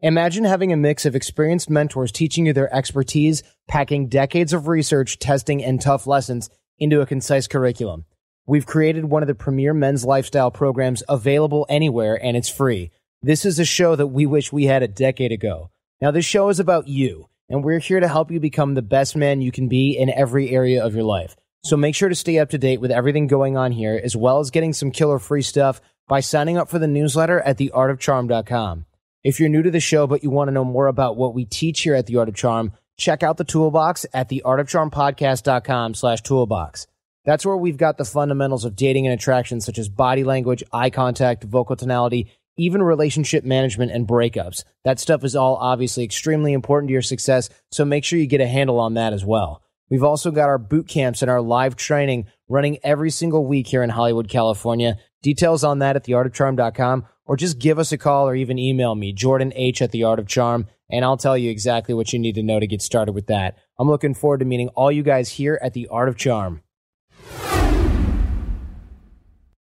Imagine having a mix of experienced mentors teaching you their expertise, packing decades of research, testing, and tough lessons into a concise curriculum. We've created one of the premier men's lifestyle programs available anywhere, and it's free. This is a show that we wish we had a decade ago. Now, this show is about you, and we're here to help you become the best man you can be in every area of your life. So make sure to stay up to date with everything going on here, as well as getting some killer free stuff by signing up for the newsletter at theartofcharm.com. If you're new to the show, but you want to know more about what we teach here at The Art of Charm, check out the toolbox at theartofcharmpodcast.com slash toolbox. That's where we've got the fundamentals of dating and attraction, such as body language, eye contact, vocal tonality, even relationship management and breakups. That stuff is all obviously extremely important to your success, so make sure you get a handle on that as well. We've also got our boot camps and our live training running every single week here in Hollywood, California. Details on that at theartofcharm.com or just give us a call or even email me, Jordan H at the Art of Charm, and I'll tell you exactly what you need to know to get started with that. I'm looking forward to meeting all you guys here at the Art of Charm.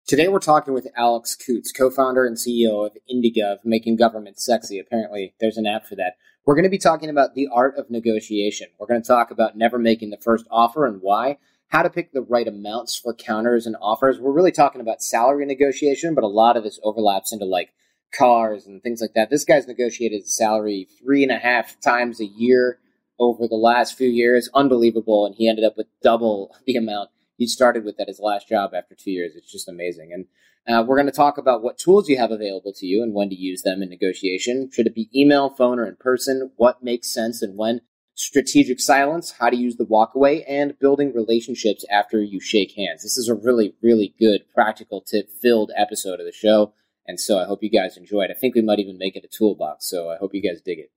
Today we're talking with Alex Kouts, co-founder and CEO of Indigov, making government sexy. Apparently, there's an app for that. We're going to be talking about the art of negotiation. We're going to talk about never making the first offer and why, how to pick the right amounts for counters and offers. We're really talking about salary negotiation, but a lot of this overlaps into like cars and things like that. This guy's negotiated salary three and a half times a year over the last few years. Unbelievable. And he ended up with double the amount he started with at his last job after two years. It's just amazing. And uh, we're going to talk about what tools you have available to you and when to use them in negotiation. Should it be email, phone, or in person? What makes sense and when? Strategic silence, how to use the walkaway, and building relationships after you shake hands. This is a really, really good practical tip filled episode of the show. And so I hope you guys enjoy it. I think we might even make it a toolbox. So I hope you guys dig it.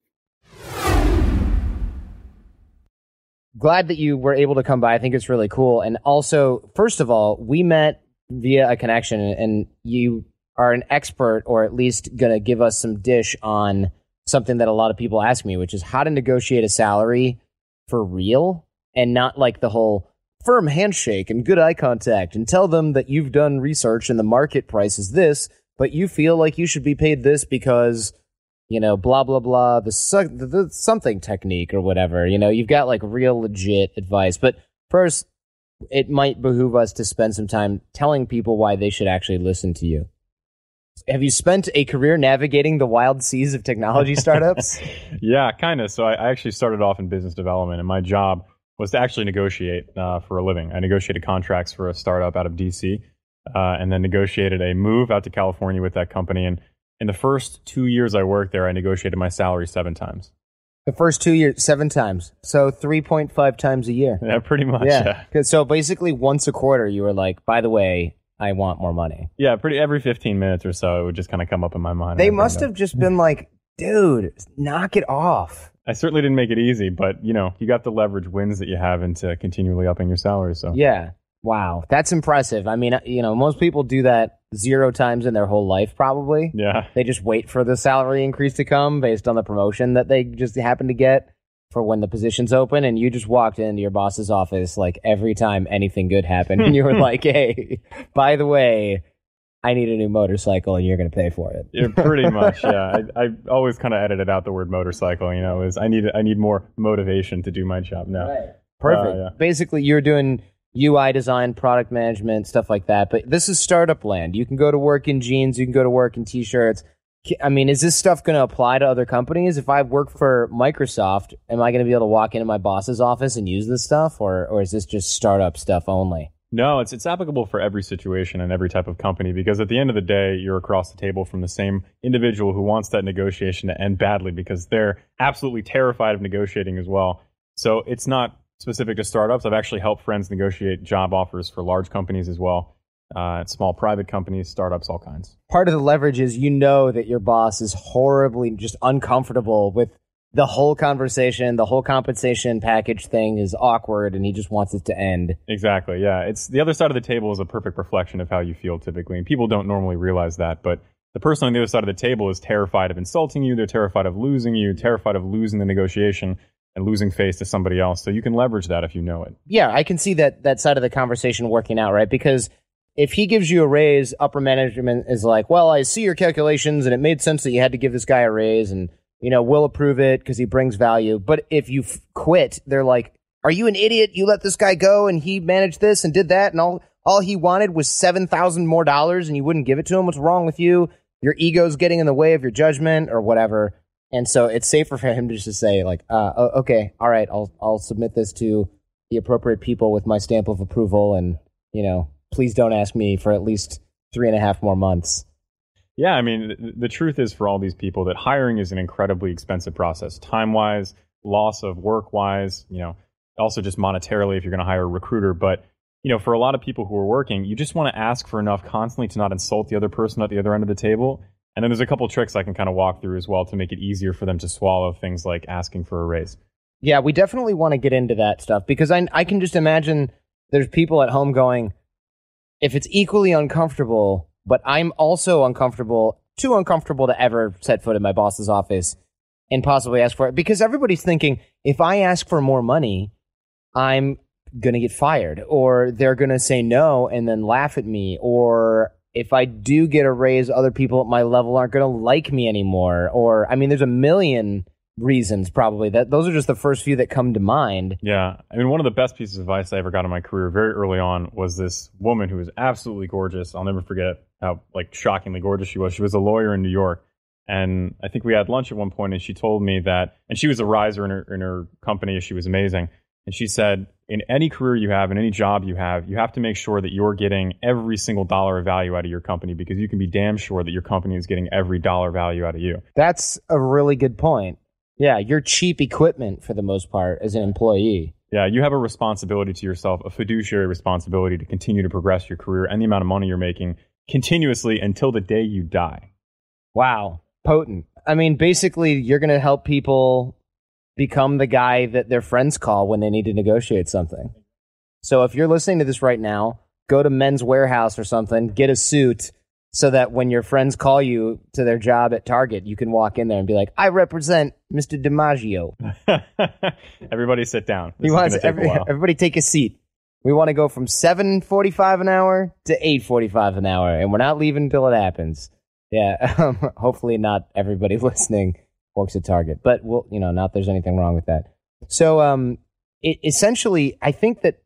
glad that you were able to come by. I think it's really cool. And also, first of all, we met via a connection, and you are an expert, or at least going to give us some dish on something that a lot of people ask me, which is how to negotiate a salary for real and not like the whole firm handshake and good eye contact and tell them that you've done research and the market price is this, but you feel like you should be paid this because you know, blah blah blah, the, su- the, the something technique or whatever. You know, you've got like real legit advice. But first, it might behoove us to spend some time telling people why they should actually listen to you. Have you spent a career navigating the wild seas of technology startups? yeah, kind of. So I, actually started off in business development, and my job was to actually negotiate uh, for a living. I negotiated contracts for a startup out of DC, uh, and then negotiated a move out to California with that company. And in the first two years I worked there, I negotiated my salary seven times. The first two years, seven times. So 3.5 times a year. Yeah, pretty much. Yeah. yeah. So basically, once a quarter, you were like, by the way, I want more money. Yeah, pretty every 15 minutes or so, it would just kind of come up in my mind. They must have just been like, dude, knock it off. I certainly didn't make it easy, but you know, you got the leverage wins that you have into continually upping your salary. So yeah, wow, that's impressive. I mean, uh, you know, most people do that zero times in their whole life, probably. Yeah. They just wait for the salary increase to come based on the promotion that they just happen to get for when the position's open. And you just walked into your boss's office like every time anything good happened. And you were like, hey, by the way, I need a new motorcycle and you're going to pay for it. Yeah, pretty much. Yeah. I, I always kind of edited out the word motorcycle, you know, is I need, I need more motivation to do my job now. Right. Perfect. Uh, yeah. Basically, you're doing UI design, product management, stuff like that. But this is startup land. You can go to work in jeans, you can go to work in t-shirts. I mean, is this stuff going to apply to other companies? If I work for Microsoft, am I going to be able to walk into my boss's office and use this stuff, or or is this just startup stuff only? No, it's it's applicable for every situation and every type of company because at the end of the day, you're across the table from the same individual who wants that negotiation to end badly because they're absolutely terrified of negotiating as well. So it's not specific to startups. I've actually helped friends negotiate job offers for large companies as well, uh, small private companies, startups, all kinds. Part of the leverage is you know that your boss is horribly just uncomfortable with the whole conversation, the whole compensation package thing is awkward and he just wants it to end. Exactly. Yeah. It's the other side of the table is a perfect reflection of how you feel typically. And people don't normally realize that, but the person on the other side of the table is terrified of insulting you. They're terrified of losing you, terrified of losing the negotiation and losing face to somebody else. So you can leverage that if you know it. Yeah, I can see that that side of the conversation working out, right? Because if he gives you a raise, upper management is like, "Well, I see your calculations and it made sense that you had to give this guy a raise and you know, we'll approve it because he brings value. But if you f- quit, they're like, "Are you an idiot? You let this guy go and he managed this and did that and all all he wanted was 7,000 more dollars and you wouldn't give it to him. What's wrong with you? Your ego's getting in the way of your judgment or whatever." And so it's safer for him to just say like, uh, "Okay, all right, I'll I'll submit this to the appropriate people with my stamp of approval and, you know, please don't ask me for at least three and a half more months." Yeah, I mean, the, the truth is for all these people that hiring is an incredibly expensive process, time wise, loss of work wise, you know, also just monetarily if you're going to hire a recruiter. But, you know, for a lot of people who are working, you just want to ask for enough constantly to not insult the other person at the other end of the table. And then there's a couple tricks I can kind of walk through as well to make it easier for them to swallow things like asking for a raise. Yeah, we definitely want to get into that stuff because I I can just imagine there's people at home going, if it's equally uncomfortable but I'm also uncomfortable, too uncomfortable to ever set foot in my boss's office and possibly ask for it. Because everybody's thinking if I ask for more money, I'm going to get fired. Or they're going to say no and then laugh at me. Or if I do get a raise, other people at my level aren't going to like me anymore. Or, I mean, there's a million reasons probably that those are just the first few that come to mind. Yeah. I mean one of the best pieces of advice i ever got in my career very early on was this woman who was absolutely gorgeous. I'll never forget how like shockingly gorgeous she was. She was a lawyer in new york and i think we had lunch at one point and she told me that and she was a riser in her in her company she was amazing and she said in any career you have in any job you have you have to make sure that you're getting every single dollar of value out of your company because you can be damn sure that your company is getting every dollar value out of you. That's a really good point yeah, you're cheap equipment for the most part as an employee. Yeah, you have a responsibility to yourself, a fiduciary responsibility to continue to progress your career and the amount of money you're making continuously until the day you die. Wow, potent. I mean, basically, you're going to help people become the guy that their friends call when they need to negotiate something. So if you're listening to this right now, go to Men's Wearhouse or something, get a suit so that when your friends call you to their job at Target, you can walk in there and be like, "I represent Mr. DiMaggio." everybody, sit down. This wants every, everybody take a seat. We want to go from seven forty-five an hour to eight forty-five an hour, and we're not leaving until it happens. Yeah, um, hopefully not everybody listening works at Target, but we'll, you know, not there's anything wrong with that. So, um, it, essentially, I think that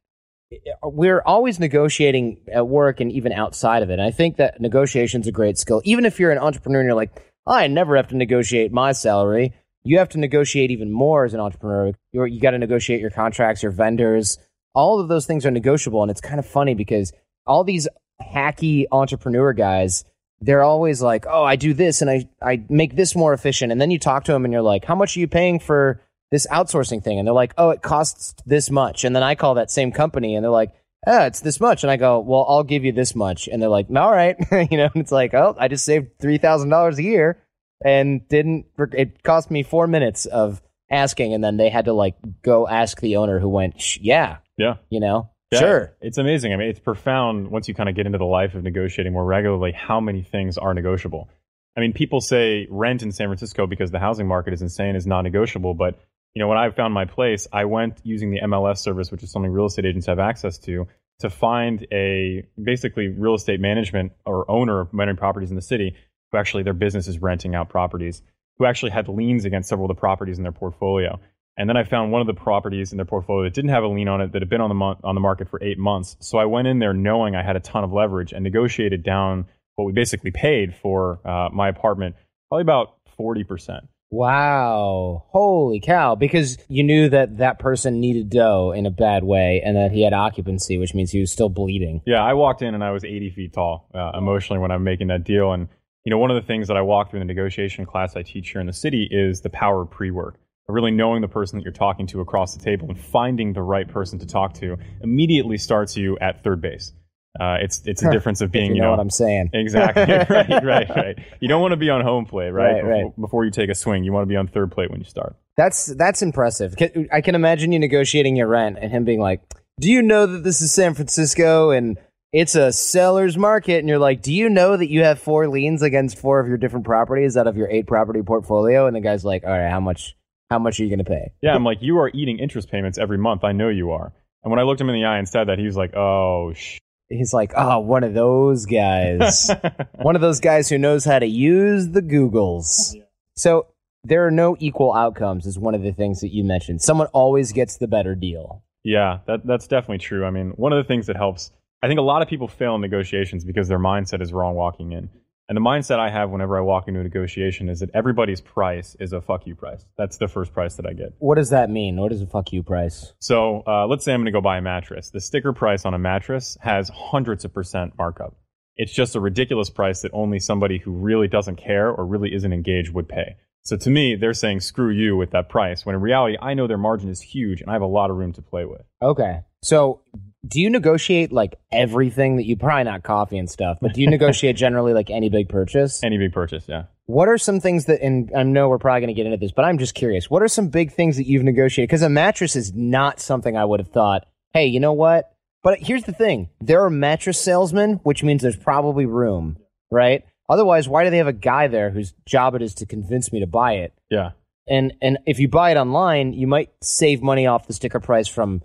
Uh, we're always negotiating at work and even outside of it. And I think that negotiation is a great skill. Even if you're an entrepreneur and you're like, oh, I never have to negotiate my salary, you have to negotiate even more as an entrepreneur. You're, you got to negotiate your contracts, your vendors. All of those things are negotiable. And it's kind of funny because all these hacky entrepreneur guys, they're always like, oh, I do this and I, I make this more efficient. And then you talk to them and you're like, how much are you paying for this outsourcing thing and they're like, oh, it costs this much. And then I call that same company and they're like, oh, it's this much. And I go, well, I'll give you this much. And they're like, all right. you know, and it's like, oh, I just saved $3,000 a year and didn't, it cost me four minutes of asking. And then they had to like go ask the owner who went, yeah. Yeah. You know, yeah, sure. It's amazing. I mean, it's profound once you kind of get into the life of negotiating more regularly, how many things are negotiable. I mean, people say rent in San Francisco because the housing market is insane is non negotiable, but you know, when I found my place, I went using the MLS service, which is something real estate agents have access to, to find a basically real estate management or owner of many properties in the city who actually their business is renting out properties, who actually had liens against several of the properties in their portfolio. And then I found one of the properties in their portfolio that didn't have a lien on it that had been on the on the market for eight months. So I went in there knowing I had a ton of leverage and negotiated down what we basically paid for uh, my apartment, probably about forty percent. Wow. Holy cow. Because you knew that that person needed dough in a bad way and that he had occupancy, which means he was still bleeding. Yeah, I walked in and I was 80 feet tall uh, emotionally when I'm making that deal. And, you know, one of the things that I walk through in the negotiation class I teach here in the city is the power of pre work. Really knowing the person that you're talking to across the table and finding the right person to talk to immediately starts you at third base. Uh, it's it's a difference of being you, you know, what I'm saying exactly right right right. You don't want to be on home plate right, right, before, right before you take a swing. You want to be on third plate when you start. That's that's impressive. I can imagine you negotiating your rent and him being like, "Do you know that this is San Francisco and it's a seller's market?" And you're like, "Do you know that you have four liens against four of your different properties out of your eight property portfolio?" And the guy's like, "All right, how much? How much are you going to pay?" Yeah, I'm like, you are eating interest payments every month. I know you are. And when I looked him in the eye and said that, he was like, oh, sh. He's like, "Oh, one of those guys, one of those guys who knows how to use the Googles." So there are no equal outcomes, is one of the things that you mentioned. Someone always gets the better deal. Yeah, that, that's definitely true. I mean, one of the things that helps, I think a lot of people fail in negotiations because their mindset is wrong walking in. And the mindset I have whenever I walk into a negotiation is that everybody's price is a fuck you price. That's the first price that I get. What does that mean? What is a fuck you price? So uh, let's say I'm going to go buy a mattress. The sticker price on a mattress has hundreds of percent markup. It's just a ridiculous price that only somebody who really doesn't care or really isn't engaged would pay. So to me, they're saying screw you with that price, when in reality, I know their margin is huge and I have a lot of room to play with. Okay. So do you negotiate like everything that you probably not coffee and stuff, but do you negotiate generally like any big purchase? Any big purchase, yeah. What are some things that, and I know we're probably going to get into this, but I'm just curious. What are some big things that you've negotiated? Because a mattress is not something I would have thought, hey, you know what? But here's the thing there are mattress salesmen, which means there's probably room, right? Otherwise, why do they have a guy there whose job it is to convince me to buy it? Yeah. And and if you buy it online, you might save money off the sticker price from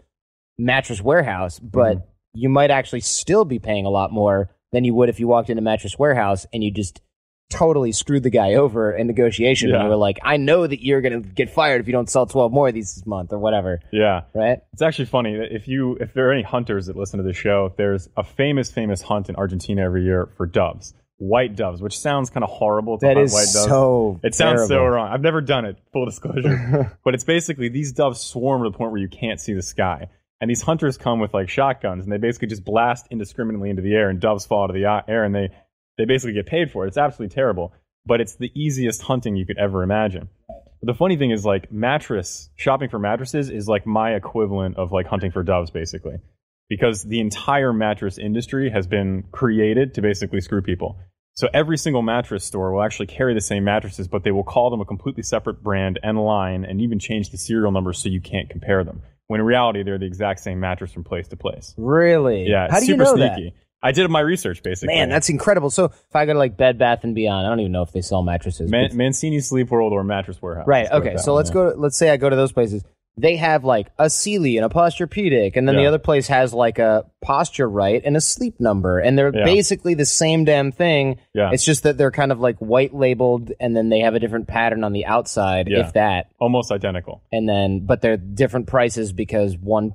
Mattress Warehouse, but Mhm. you might actually still be paying a lot more than you would if you walked into Mattress Warehouse and you just totally screwed the guy over in negotiation and Yeah. you were like, I know that you're gonna get fired if you don't sell twelve more of these this month or whatever. Yeah. Right? It's actually funny that if you if there are any hunters that listen to the show, there's a famous famous hunt in Argentina every year for doves, white doves, which sounds kind of horrible to That hunt is white doves. so it sounds so wrong. I've never done it, full disclosure. but it's basically these doves swarm to the point where you can't see the sky. And these hunters come with like shotguns and they basically just blast indiscriminately into the air and doves fall out of the air and they they basically get paid for it. It's absolutely terrible, but it's the easiest hunting you could ever imagine. But the funny thing is like mattress shopping for mattresses is like my equivalent of like hunting for doves basically. Because the entire mattress industry has been created to basically screw people. So every single mattress store will actually carry the same mattresses, but they will call them a completely separate brand and line and even change the serial numbers so you can't compare them. When in reality, they're the exact same mattress from place to place. Really? Yeah, How do you super know sneaky. I did my research basically. Man, that's incredible. So if I go to like Bed Bath and Beyond, I don't even know if they sell mattresses. Man- Mancini Sleep World or Mattress Warehouse. Right. Let's Okay. So let's go. Let's say I go to those places. They have like a Sealy and a Posturepedic, and then the other place has like a Posture Right and a Sleep Number, and they're Yeah. basically the same damn thing. Yeah. It's just that they're kind of like white labeled, and then they have a different pattern on the outside, Yeah. if that, Almost identical. and then but they're different prices because one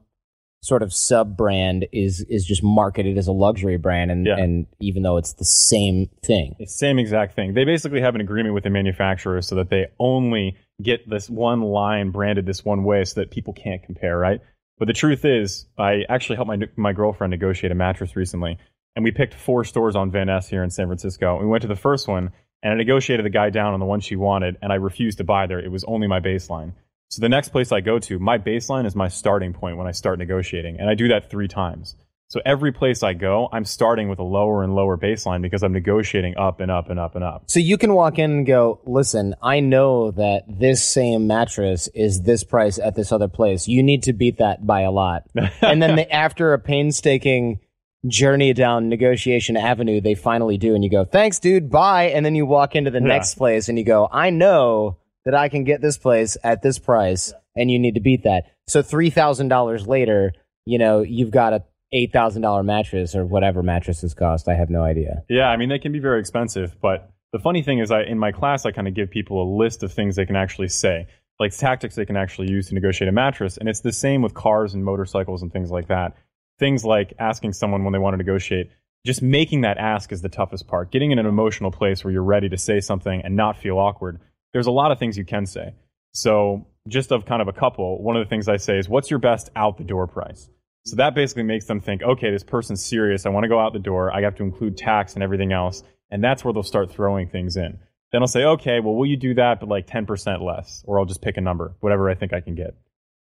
sort of sub brand is is just marketed as a luxury brand, and Yeah. and even though it's the same thing. It's the same exact thing. They basically have an agreement with the manufacturer so that they only get this one line branded this one way so that people can't compare, right? But the truth is, I actually helped my my girlfriend negotiate a mattress recently, and we picked four stores on Van Ness here in San Francisco. We went to the first one, and I negotiated the guy down on the one she wanted, and I refused to buy there. It was only my baseline. So the next place I go to, my baseline is my starting point when I start negotiating, and I do that three times. So every place I go, I'm starting with a lower and lower baseline because I'm negotiating up and up and up and up. So you can walk in and go, listen, I know that this same mattress is this price at this other place. You need to beat that by a lot. and then they, after a painstaking journey down negotiation avenue, they finally do. And you go, thanks, dude. Bye. And then you walk into the Yeah. next place and you go, I know that I can get this place at this price and you need to beat that. So $3,000 later, you know, you've got a $8,000 mattress or whatever mattresses cost. I have no idea. Yeah, I mean they can be very expensive, but the funny thing is, I in my class I kind of give people a list of things they can actually say, like tactics they can actually use to negotiate a mattress, and it's the same with cars and motorcycles and things like that. Things like asking someone when they want to negotiate, just making that ask is the toughest part. Getting in an emotional place where you're ready to say something and not feel awkward. There's a lot of things you can say. So just of kind of a couple, one of the things I say is, "What's your best out the door price?" So that basically makes them think, okay, this person's serious. I want to go out the door. I have to include tax and everything else. And that's where they'll start throwing things in. Then I'll say, okay, well, will you do that, but like 10% less? Or I'll just pick a number, whatever I think I can get.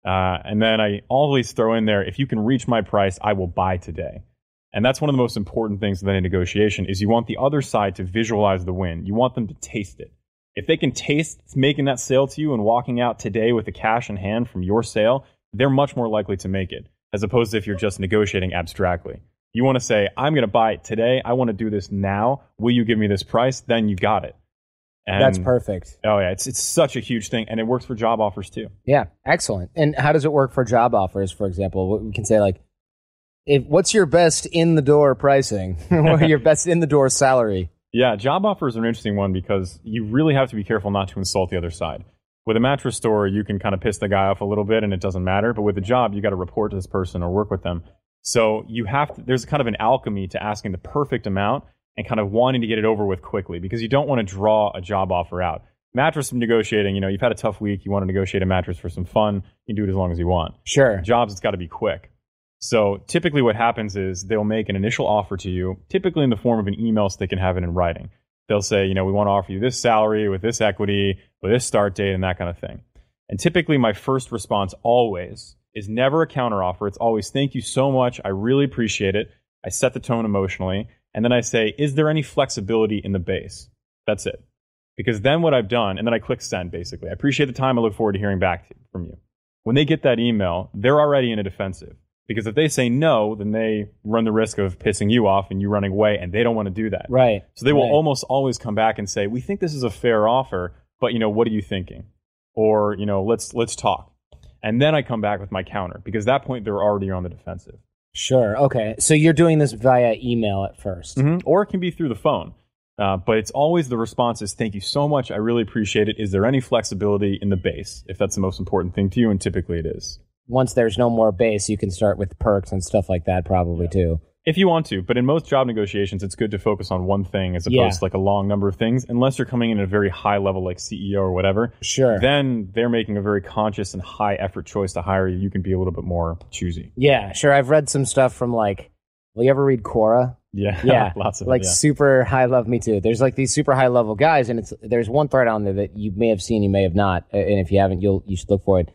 Uh, and then I always throw in there, if you can reach my price, I will buy today. And that's one of the most important things within a negotiation is you want the other side to visualize the win. You want them to taste it. If they can taste making that sale to you and walking out today with the cash in hand from your sale, they're much more likely to make it, as opposed to if you're just negotiating abstractly. You want to say, I'm going to buy it today. I want to do this now. Will you give me this price? Then you got it. And, That's perfect. Oh yeah, it's it's such a huge thing, and it works for job offers too. Yeah, excellent. And how does it work for job offers? For example, we can say like, if what's your best in the door pricing, or your best in the door salary? Yeah, job offers are an interesting one because you really have to be careful not to insult the other side. With a mattress store, you can kind of piss the guy off a little bit, and it doesn't matter. But with a job, you got to report to this person or work with them. So you have to. There's kind of an alchemy to asking the perfect amount and kind of wanting to get it over with quickly because you don't want to draw a job offer out. Mattress negotiating, you know, you've had a tough week, you want to negotiate a mattress for some fun, you can do it as long as you want. Sure. Jobs, it's got to be quick. So typically what happens is they'll make an initial offer to you, typically in the form of an email so they can have it in writing. They'll say, you know, we want to offer you this salary with this equity, with this start date, and that kind of thing. And typically my first response always is never a counteroffer. It's always, thank you so much. I really appreciate it. I set the tone emotionally. And then I say, is there any flexibility in the base? That's it. Because then what I've done, and then I click send basically. I appreciate the time. I look forward to hearing back from you. When they get that email, they're already in a defensive. Because if they say no, then they run the risk of pissing you off and you running away, and they don't want to do that. Right. So they will right. almost always come back and say, "We think this is a fair offer, but you know, what are you thinking?" Or you know, let's let's talk. And then I come back with my counter because at that point they're already on the defensive. Sure. Okay. So you're doing this via email at 1st mm-hmm. or it can be through the phone. Uh, but it's always the response is thank you so much. I really appreciate it. Is there any flexibility in the base if that's the most important thing to you? And typically it is. Once there's no more base, you can start with perks and stuff like that, probably yeah. too. If you want to, but in most job negotiations, it's good to focus on one thing as opposed yeah. to like a long number of things, unless you're coming in at a very high level, like CEO or whatever. Sure. Then they're making a very conscious and high effort choice to hire you. You can be a little bit more choosy. Yeah, sure. I've read some stuff from like, will you ever read Quora? Yeah, yeah, lots of like it, yeah. super high level. Me too. There's like these super high level guys, and it's there's one thread on there that you may have seen, you may have not, and if you haven't, you'll you should look for it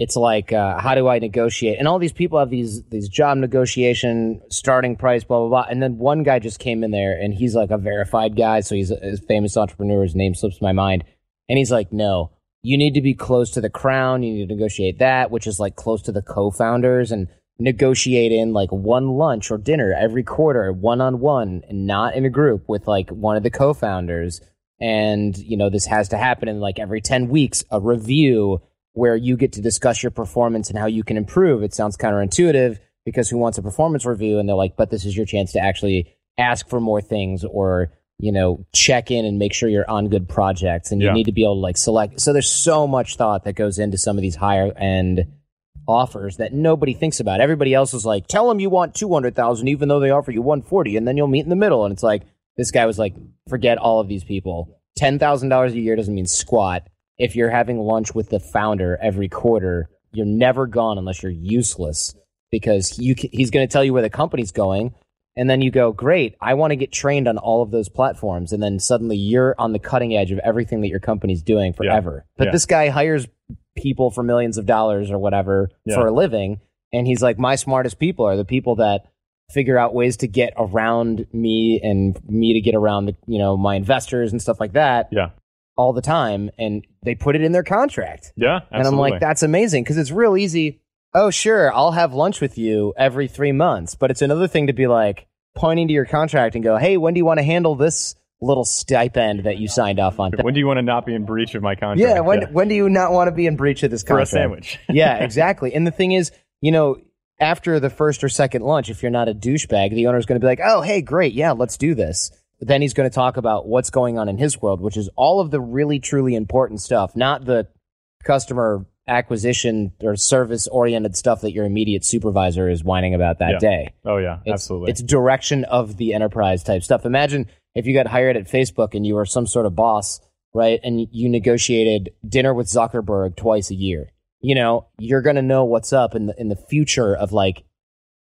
it's like uh, how do I negotiate? And all these people have these these job negotiation starting price, blah blah blah. And then one guy just came in there, and he's like a verified guy, so he's a, famous entrepreneur. His name slips my mind, and he's like, no, you need to be close to the crown. You need to negotiate that, which is like close to the co-founders, and negotiate in like one lunch or dinner every quarter, one on one, and not in a group with like one of the co-founders. And you know this has to happen in like every ten weeks, a review where you get to discuss your performance and how you can improve. It sounds counterintuitive because who wants a performance review? And they're like, but this is your chance to actually ask for more things or, you know, check in and make sure you're on good projects. And you yeah. need to be able to like select. So there's so much thought that goes into some of these higher end offers that nobody thinks about. Everybody else is like, tell them you want 200,000 even though they offer you 140 and then you'll meet in the middle. And it's like, this guy was like, forget all of these people. $10,000 a year doesn't mean squat if you're having lunch with the founder every quarter, you're never gone unless you're useless because you he's going to tell you where the company's going. And then you go, great, I want to get trained on all of those platforms. And then suddenly you're on the cutting edge of everything that your company's doing forever. Yeah. But yeah. this guy hires people for millions of dollars or whatever yeah. for a living. And he's like, my smartest people are the people that figure out ways to get around me and me to get around the, you know, my investors and stuff like that. Yeah all the time and they put it in their contract. Yeah. Absolutely. And I'm like, that's amazing because it's real easy. Oh, sure, I'll have lunch with you every three months. But it's another thing to be like pointing to your contract and go, hey, when do you want to handle this little stipend that you signed off on? When do you want to not be in breach of my contract? Yeah. When, yeah. when do you not want to be in breach of this contract? For a sandwich. yeah, exactly. And the thing is, you know, after the first or second lunch, if you're not a douchebag, the owner's going to be like, oh, hey, great. Yeah, let's do this then he's going to talk about what's going on in his world, which is all of the really truly important stuff, not the customer acquisition or service oriented stuff that your immediate supervisor is whining about that yeah. day. Oh yeah, it's, absolutely. It's direction of the enterprise type stuff. Imagine if you got hired at Facebook and you were some sort of boss, right? And you negotiated dinner with Zuckerberg twice a year. You know, you're going to know what's up in the in the future of like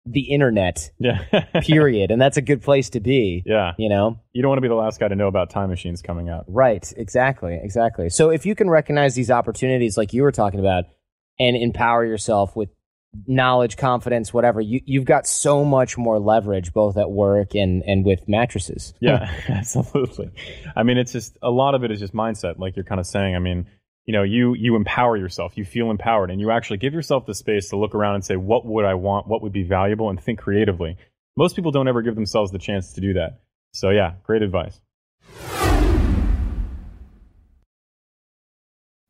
the internet. Yeah. period. And that's a good place to be. Yeah. You know? You don't want to be the last guy to know about time machines coming out. Right. Exactly. Exactly. So if you can recognize these opportunities like you were talking about and empower yourself with knowledge, confidence, whatever, you, you've got so much more leverage both at work and, and with mattresses. Yeah, absolutely. I mean, it's just a lot of it is just mindset, like you're kind of saying. I mean, you know, you you empower yourself, you feel empowered, and you actually give yourself the space to look around and say, what would I want? What would be valuable? And think creatively. Most people don't ever give themselves the chance to do that. So yeah, great advice.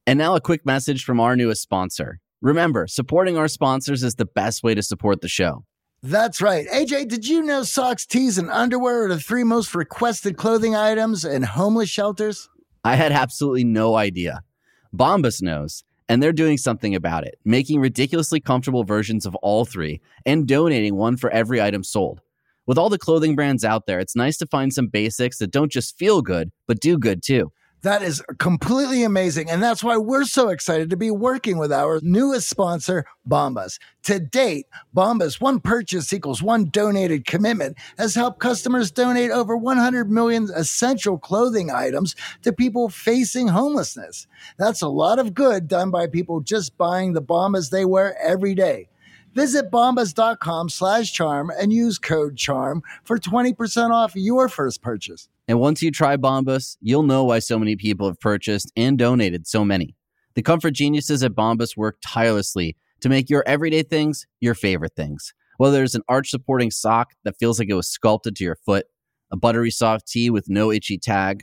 And now a quick message from our newest sponsor. Remember, supporting our sponsors is the best way to support the show. That's right. AJ, did you know socks, tees, and underwear are the three most requested clothing items in homeless shelters? I had absolutely no idea. Bombas knows, and they're doing something about it, making ridiculously comfortable versions of all three and donating one for every item sold. With all the clothing brands out there, it's nice to find some basics that don't just feel good, but do good too. That is completely amazing. And that's why we're so excited to be working with our newest sponsor, Bombas. To date, Bombas, one purchase equals one donated commitment, has helped customers donate over 100 million essential clothing items to people facing homelessness. That's a lot of good done by people just buying the Bombas they wear every day. Visit bombas.com slash charm and use code charm for 20% off your first purchase. And once you try Bombas, you'll know why so many people have purchased and donated so many. The comfort geniuses at Bombas work tirelessly to make your everyday things your favorite things. Whether it's an arch supporting sock that feels like it was sculpted to your foot, a buttery soft tee with no itchy tag,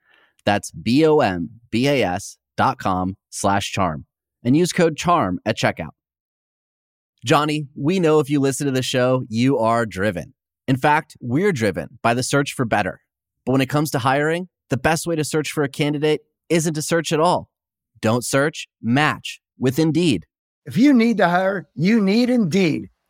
That's B-O-M-B-A-S dot com slash charm and use code CHARM at checkout. Johnny, we know if you listen to the show, you are driven. In fact, we're driven by the search for better. But when it comes to hiring, the best way to search for a candidate isn't to search at all. Don't search, match with Indeed. If you need to hire, you need Indeed.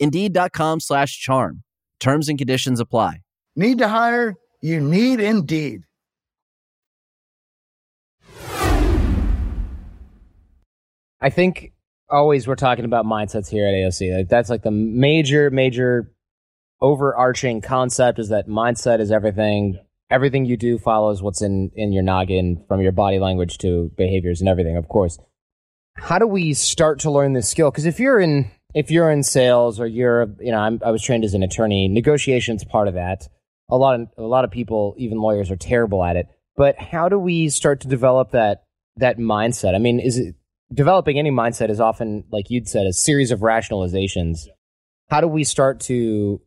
Indeed.com slash charm. Terms and conditions apply. Need to hire? You need Indeed. I think always we're talking about mindsets here at AOC. Like that's like the major, major overarching concept is that mindset is everything. Everything you do follows what's in, in your noggin from your body language to behaviors and everything, of course. How do we start to learn this skill? Because if you're in if you're in sales or you're you know I'm, I was trained as an attorney, negotiation's part of that. A lot of a lot of people, even lawyers, are terrible at it. But how do we start to develop that that mindset? I mean, is it developing any mindset is often, like you'd said, a series of rationalizations. How do we start to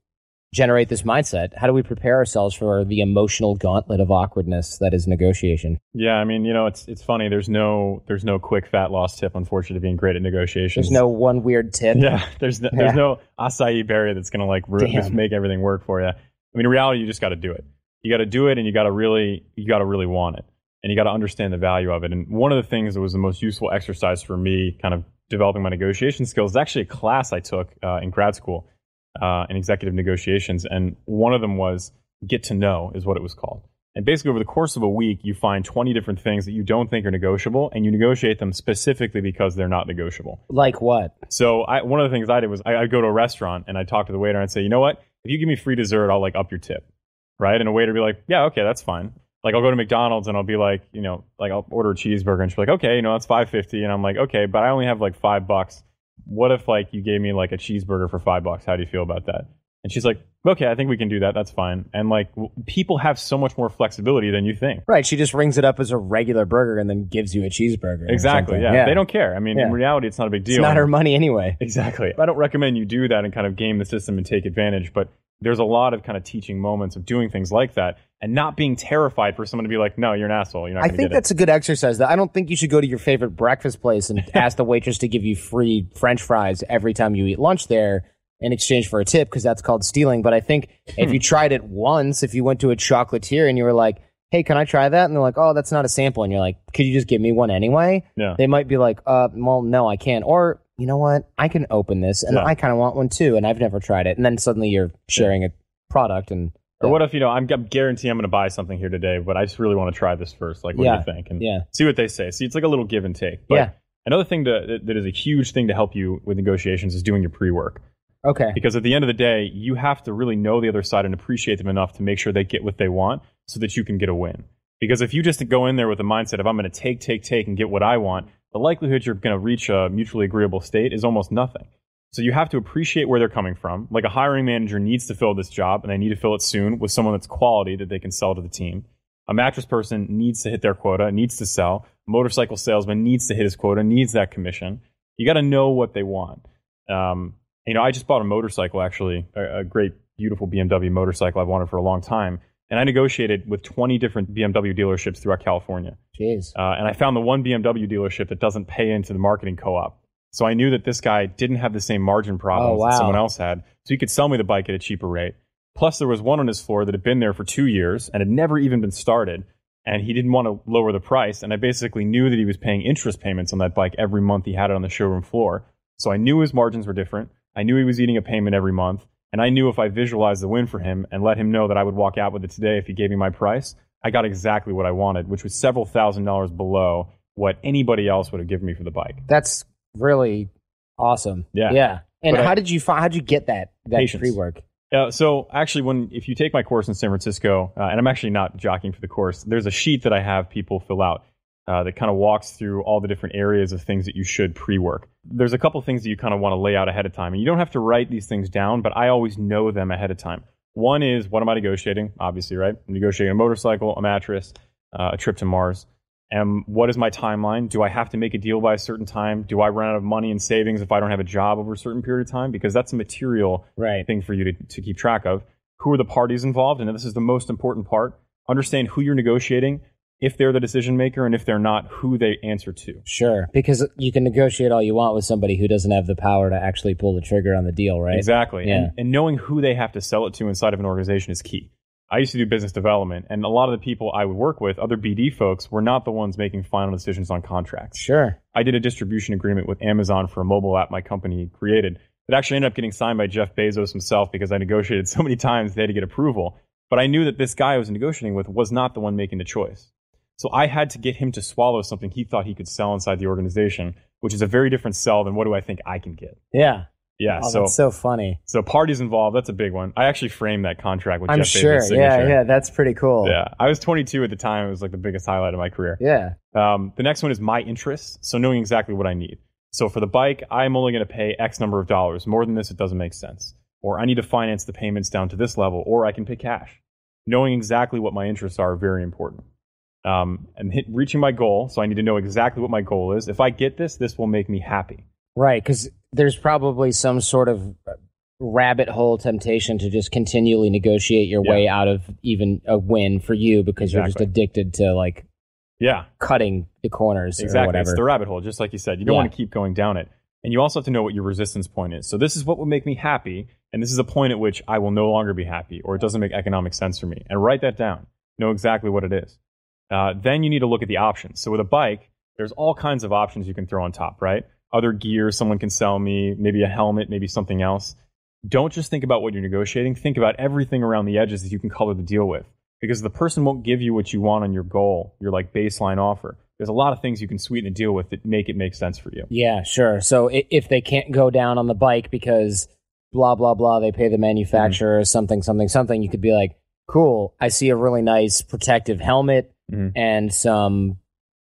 generate this mindset? How do we prepare ourselves for the emotional gauntlet of awkwardness that is negotiation? Yeah, I mean, you know, it's it's funny. There's no there's no quick fat loss tip, unfortunately, being great at negotiations. There's no one weird tip. Yeah, there's no, there's no acai berry that's gonna like just make everything work for you. I mean, in reality, you just got to do it. You got to do it, and you got to really you got to really want it, and you got to understand the value of it. And one of the things that was the most useful exercise for me, kind of developing my negotiation skills, is actually a class I took uh, in grad school uh, in executive negotiations, and one of them was get to know is what it was called. And basically, over the course of a week, you find 20 different things that you don't think are negotiable, and you negotiate them specifically because they're not negotiable. Like what? So I, one of the things I did was I, I'd go to a restaurant and I'd talk to the waiter and I'd say, you know what? If you give me free dessert, I'll like up your tip, right? And a waiter would be like, yeah, okay, that's fine. Like I'll go to McDonald's and I'll be like, you know, like I'll order a cheeseburger and she's like, okay, you know, that's five fifty, and I'm like, okay, but I only have like five bucks. What if like you gave me like a cheeseburger for five bucks? How do you feel about that? And she's like, okay, I think we can do that. That's fine. And like w- people have so much more flexibility than you think. Right. She just rings it up as a regular burger and then gives you a cheeseburger. Exactly. something. Yeah. They don't care. I mean, Yeah. in reality, it's not a big deal. It's not her money anyway. Exactly. I don't recommend you do that and kind of game the system and take advantage, but there's a lot of kind of teaching moments of doing things like that and not being terrified for someone to be like, no, you're an asshole. You're not I think that's a good exercise. Though I don't think you should go to your favorite breakfast place and ask the waitress to give you free French fries every time you eat lunch there in exchange for a tip because that's called stealing. But I think if Hmm. you tried it once, if you went to a chocolatier and you were like, "Hey, can I try that?" and they're like, "Oh, that's not a sample," and you're like, "Could you just give me one anyway?" it. Yeah. They might be like, "Uh, well, no, I can't," or you know what, I can open this and Yeah. I kind of want one too, and I've never tried it, and then suddenly you're sharing a product and Or what if, you know, I'm, I'm guarantee I'm going to buy something here today, but I just really want to try this first. Like, what Yeah. do you think? And yeah, see what they say. See, it's like a little give and take. But Yeah. another thing to, that- that is a huge thing to help you with negotiations is doing your pre work. okay, Because at the end of the day, you have to really know the other side and appreciate them enough to make sure they get what they want so that you can get a win. Because if you just go in there with the mindset of I'm going to take, take, take and get what I want, the likelihood you're going to reach a mutually agreeable state is almost nothing. So you have to appreciate where they're coming from. Like a hiring manager needs to fill this job and they need to fill it soon with someone that's quality that they can sell to the team. A mattress person needs to hit their quota, needs to sell. A motorcycle salesman needs to hit his quota, needs that commission. You got to know what they want. Um, you know, I just bought a motorcycle, actually, a, a great, beautiful BMW motorcycle I've wanted for a long time. And I negotiated with 20 different BMW dealerships throughout California. jeez, Uh, and I found the one BMW dealership that doesn't pay into the marketing co op. So I knew that this guy didn't have the same margin problems Oh, wow. that someone else had. So he could sell me the bike at a cheaper rate. Plus, there was one on his floor that had been there for two years and had never even been started. And he didn't want to lower the price. And I basically knew that he was paying interest payments on that bike every month he had it on the showroom floor. So I knew his margins were different. I knew he was eating a payment every month. And I knew if I visualized the win for him and let him know that I would walk out with it today if he gave me my price, I got exactly what I wanted, which was several thousand dollars below what anybody else would have given me for the bike. that's really awesome. Yeah. yeah. And But I- how did you find? How did you get that that pre work? Uh, so actually, when if you take my course in San Francisco, uh, and I'm actually not jockeying for the course, there's a sheet that I have people fill out uh, that kind of walks through all the different areas of things that you should pre-work. There's a couple things that you kind of want to lay out ahead of time, and you don't have to write these things down, but I always know them ahead of time. One is what am I negotiating? Obviously, right? I'm negotiating a motorcycle, a mattress, uh, a trip to Mars. And what is my timeline? Do I have to make a deal by a certain time? Do I run out of money and savings if I don't have a job over a certain period of time? Because that's a material Right. thing for you to, to keep track of. Who are the parties involved? And this is the most important part. Understand who you're negotiating, if they're the decision maker, and if they're not, who they answer to. Sure, because you can negotiate all you want with somebody who doesn't have the power to actually pull the trigger on the deal, right? Exactly. Yeah. And, and knowing who they have to sell it to inside of an organization is key. I used to do business development, and a lot of the people I would work with, other BD folks, were not the ones making final decisions on contracts. Sure. I did a distribution agreement with Amazon for a mobile app my company created It actually ended up getting signed by Jeff Bezos himself because I negotiated so many times they had to get approval. But I knew that this guy I was negotiating with was not the one making the choice. So I had to get him to swallow something he thought he could sell inside the organization, which is a very different sell than what do I think I can get. Yeah. Yeah. Oh, so that's so funny. so parties involved, that's a big one. I actually framed that contract with I'm Jeff sure. Bezos' Yeah, signature. yeah, that's pretty cool. Yeah. I was 22 at the time. It was like the biggest highlight of my career. Yeah. Um, the next one is my interests. So knowing exactly what I need. So for the bike, I'm only going to pay X number of dollars. More than this, it doesn't make sense. Or I need to finance the payments down to this level, or I can pay cash. Knowing exactly what my interests are very important. Um, and hit, reaching my goal. So I need to know exactly what my goal is. If I get this, this will make me happy. Right, because there's probably some sort of rabbit hole temptation to just continually negotiate your Yeah. way out of even a win for you because you're just addicted to like Yeah, cutting the corners or exactly. It's the rabbit hole, just like you said. You don't Yeah. want to keep going down it. And you also have to know what your resistance point is. So this is what will make me happy, and this is a point at which I will no longer be happy, or it doesn't make economic sense for me. And write that down. Know exactly what it is. Uh, then you need to look at the options. So with a bike, there's all kinds of options you can throw on top, right? Other gear someone can sell me, maybe a helmet, maybe something else. Don't just think about what you're negotiating. Think about everything around the edges that you can color the deal with. Because the person won't give you what you want on your goal, your like baseline offer. There's a lot of things you can sweeten the deal with that make it make sense for you. Yeah, sure. So if they can't go down on the bike because blah blah blah, they pay the manufacturer or something something something, you could be like, "Cool, I see a really nice protective helmet Mhm. and some,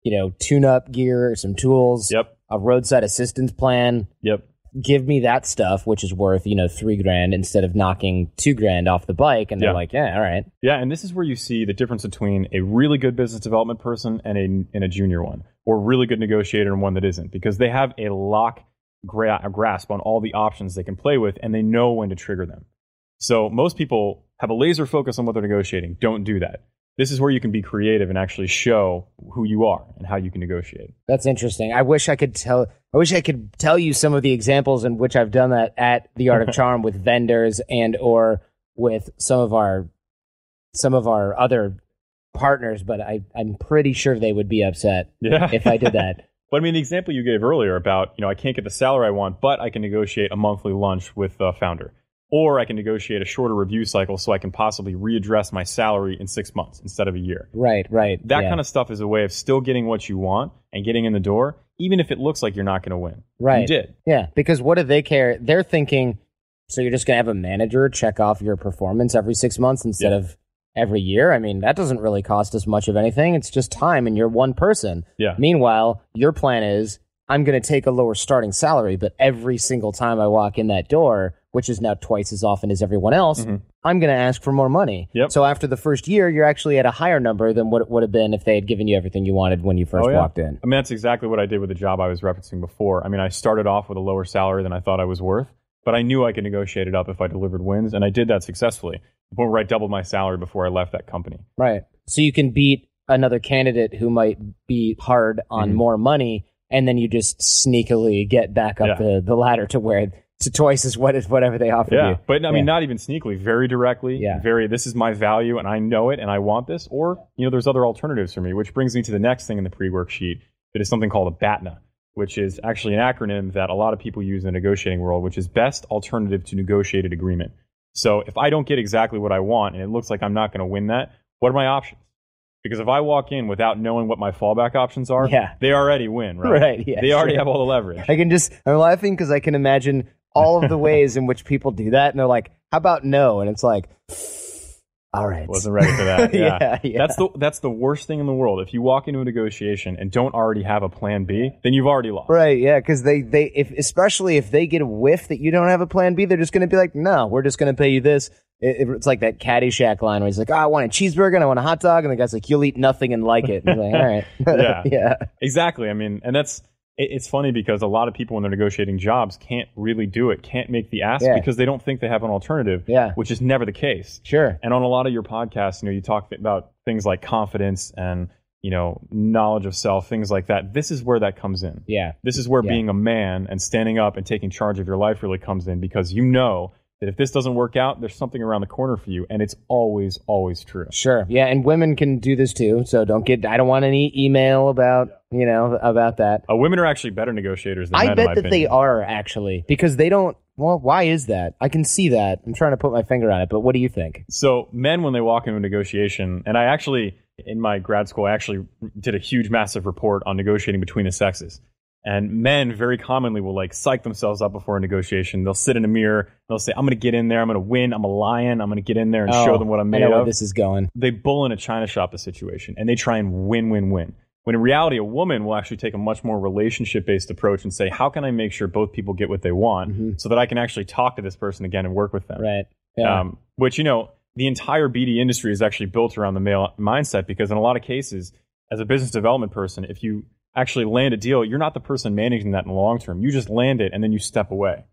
you know, tune-up gear, some tools, Yep. a roadside assistance plan. Yep. Give me that stuff, which is worth you know three grand instead of knocking two grand off the bike." And they're Yeah. like, "Yeah, all right, Yeah, and this is where you see the difference between a really good business development person and a and a junior one, or a really good negotiator and one that isn't, because they have a lock gra- grasp on all the options they can play with, and they know when to trigger them. So most people have a laser focus on what they're negotiating. Don't do that. This is where you can be creative and actually show who you are and how you can negotiate. That's interesting. I wish I could tell. I wish I could tell you some of the examples in which I've done that at the Art of Charm with vendors and or with some of our some of our other partners, but I, I'm pretty sure they would be upset Yeah. if I did that. But I mean, the example you gave earlier about, you know, I can't get the salary I want, but I can negotiate a monthly lunch with the founder. Or I can negotiate a shorter review cycle so I can possibly readdress my salary in six months instead of a year. right, right. That yeah. kind of stuff is a way of still getting what you want and getting in the door, even if it looks like you're not going to win. Right. You did. Yeah, because what do they care? They're thinking, so you're just going to have a manager check off your performance every six months instead Yeah. of every year? I mean, that doesn't really cost us much of anything. It's just time, and you're one person. Yeah. Meanwhile, your plan is, I'm going to take a lower starting salary, but every single time I walk in that door, which is now twice as often as everyone else, Mhm. I'm going to ask for more money. Yep. So after the first year, you're actually at a higher number than what it would have been if they had given you everything you wanted when you first Oh, yeah. walked in. I mean, that's exactly what I did with the job I was referencing before. I mean, I started off with a lower salary than I thought I was worth, but I knew I could negotiate it up if I delivered wins, and I did that successfully. The point where I doubled my salary before I left that company. Right. So you can beat another candidate who might be hard on Mhm. more money, and then you just sneakily get back up Yeah. the, the ladder to where to twice as what is whatever they offer Yeah, you. but I mean, Yeah. not even sneakily, very directly. Yeah. Very, this is my value and I know it and I want this. Or, you know, there's other alternatives for me, which brings me to the next thing in the pre worksheet that is something called a BATNA, which is actually an acronym that a lot of people use in the negotiating world, which is Best Alternative to Negotiated Agreement. So if I don't get exactly what I want and it looks like I'm not going to win that, what are my options? Because if I walk in without knowing what my fallback options are, Yeah. they already win, right? Right, yeah, they already sure. have all the leverage. I can just I'm laughing because I can imagine all of the ways in which people do that, and they're like, "How about no?" And it's like, "All right, Wasn't ready for that. Yeah. Yeah, yeah. That's the that's the worst thing in the world. If you walk into a negotiation and don't already have a plan B, then you've already lost. Right, yeah, because they they if especially if they get a whiff that you don't have a plan B, they're just going to be like, no, we're just going to pay you this. It, it's like that Caddyshack line where he's like, oh, I want a cheeseburger and I want a hot dog, and the guy's like, you'll eat nothing and like it. And he's like, all right, Yeah. yeah, Exactly. I mean, and that's it's funny because a lot of people when they're negotiating jobs can't really do it, can't make the ask Yeah. because they don't think they have an alternative. Yeah. Which is never the case. sure, And on a lot of your podcasts, you know, you talk about things like confidence and you know knowledge of self, things like that. This is where that comes in. yeah, This is where Yeah. being a man and standing up and taking charge of your life really comes in because you know that if this doesn't work out, there's something around the corner for you, and it's always, always true. sure, yeah, and women can do this too. So don't get. I don't want any email about you know about that. Uh, women are actually better negotiators than men. I in bet that they are actually because they don't. Well, why is that? I can see that. I'm trying to put my finger on it, but what do you think? So men, when they walk into a negotiation, and I actually, in my grad school, I actually did a huge, massive report on negotiating between the sexes. And men very commonly will like psych themselves up before a negotiation. They'll sit in a mirror. They'll say, "I'm going to get in there. I'm going to win. I'm a lion. I'm going to get in there and show Oh, them what I'm I made know where of." this is going. they bull in a china shop a situation and they try and win, win, win. When in reality, a woman will actually take a much more relationship based approach and say, how can I make sure both people get what they want Mhm. so that I can actually talk to this person again and work with them? Right. Yeah. Um, which, you know, the entire BD industry is actually built around the male mindset because in a lot of cases, as a business development person, if you actually land a deal, you're not the person managing that in the long term. You just land it and then you step away.